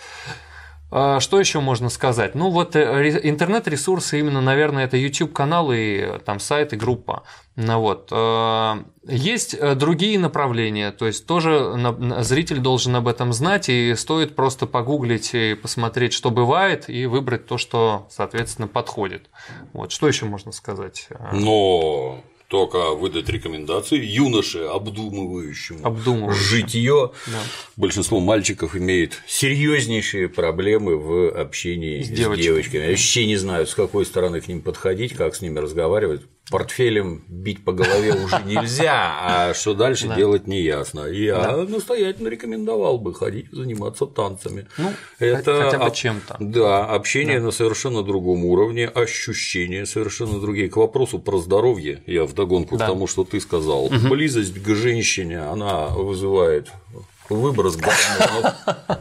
А, что еще можно сказать? Ну вот э, интернет-ресурсы именно, наверное, это YouTube канал и там сайт и группа. Ну вот. А, есть э, другие направления, то есть тоже зритель должен об этом знать, и стоит просто погуглить и посмотреть, что бывает, и выбрать то, что, соответственно, подходит. Вот. Что еще можно сказать? Но только выдать рекомендации юноше, обдумывающему житье. Да. Большинство мальчиков имеет серьезнейшие проблемы в общении с, с девочками. вообще не знаю, с какой стороны к ним подходить, как с ними разговаривать портфелем бить по голове уже нельзя, а что дальше да. делать неясно. Я да. настоятельно рекомендовал бы ходить заниматься танцами. Ну, это хотя бы чем-то. Да, общение да. на совершенно другом уровне, ощущения совершенно другие. К вопросу про здоровье, я вдогонку да. к тому, что ты сказал, угу. близость к женщине, она вызывает выброс гормонов,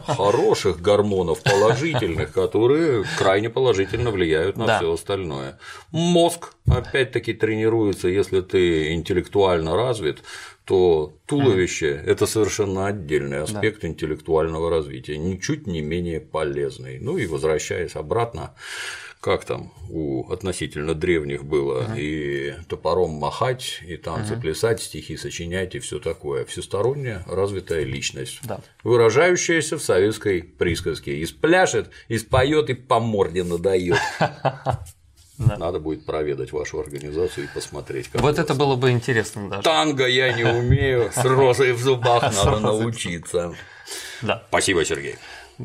хороших гормонов, положительных, которые крайне положительно влияют на да. все остальное. Мозг, опять-таки, тренируется, если ты интеллектуально развит, то туловище – это совершенно отдельный аспект да. интеллектуального развития, ничуть не менее полезный. Ну и возвращаясь обратно, как там у относительно древних было, uh и топором махать, и танцы uh плясать, стихи сочинять и все такое. Всесторонняя развитая личность, да. выражающаяся в советской присказке. И спляшет, и споет, и по морде надает. Да. Надо будет проведать вашу организацию и посмотреть. Как вот это было бы интересно даже. Танго я не умею, с розой в зубах надо научиться. Да. Спасибо, Сергей.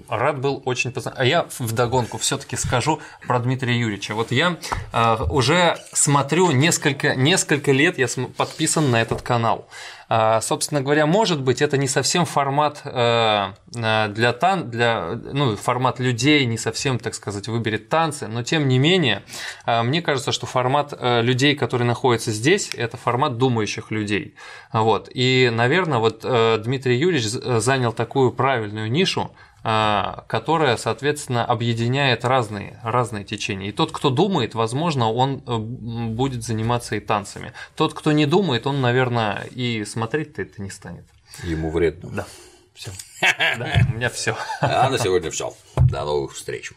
Рад был очень познакомиться. А я вдогонку все-таки скажу про Дмитрия Юрьевича. Вот я э, уже смотрю несколько, несколько лет, я подписан на этот канал. Э, собственно говоря, может быть, это не совсем формат э, для тан, для, ну, формат людей, не совсем, так сказать, выберет танцы, но тем не менее, э, мне кажется, что формат э, людей, которые находятся здесь, это формат думающих людей. Вот. И, наверное, вот э, Дмитрий Юрьевич занял такую правильную нишу, которая, соответственно, объединяет разные, разные течения. И тот, кто думает, возможно, он э, будет заниматься и танцами. Тот, кто не думает, он, наверное, и смотреть-то это не станет. Ему вредно. Да. Все. Да, у меня все. А на сегодня все. До новых встреч.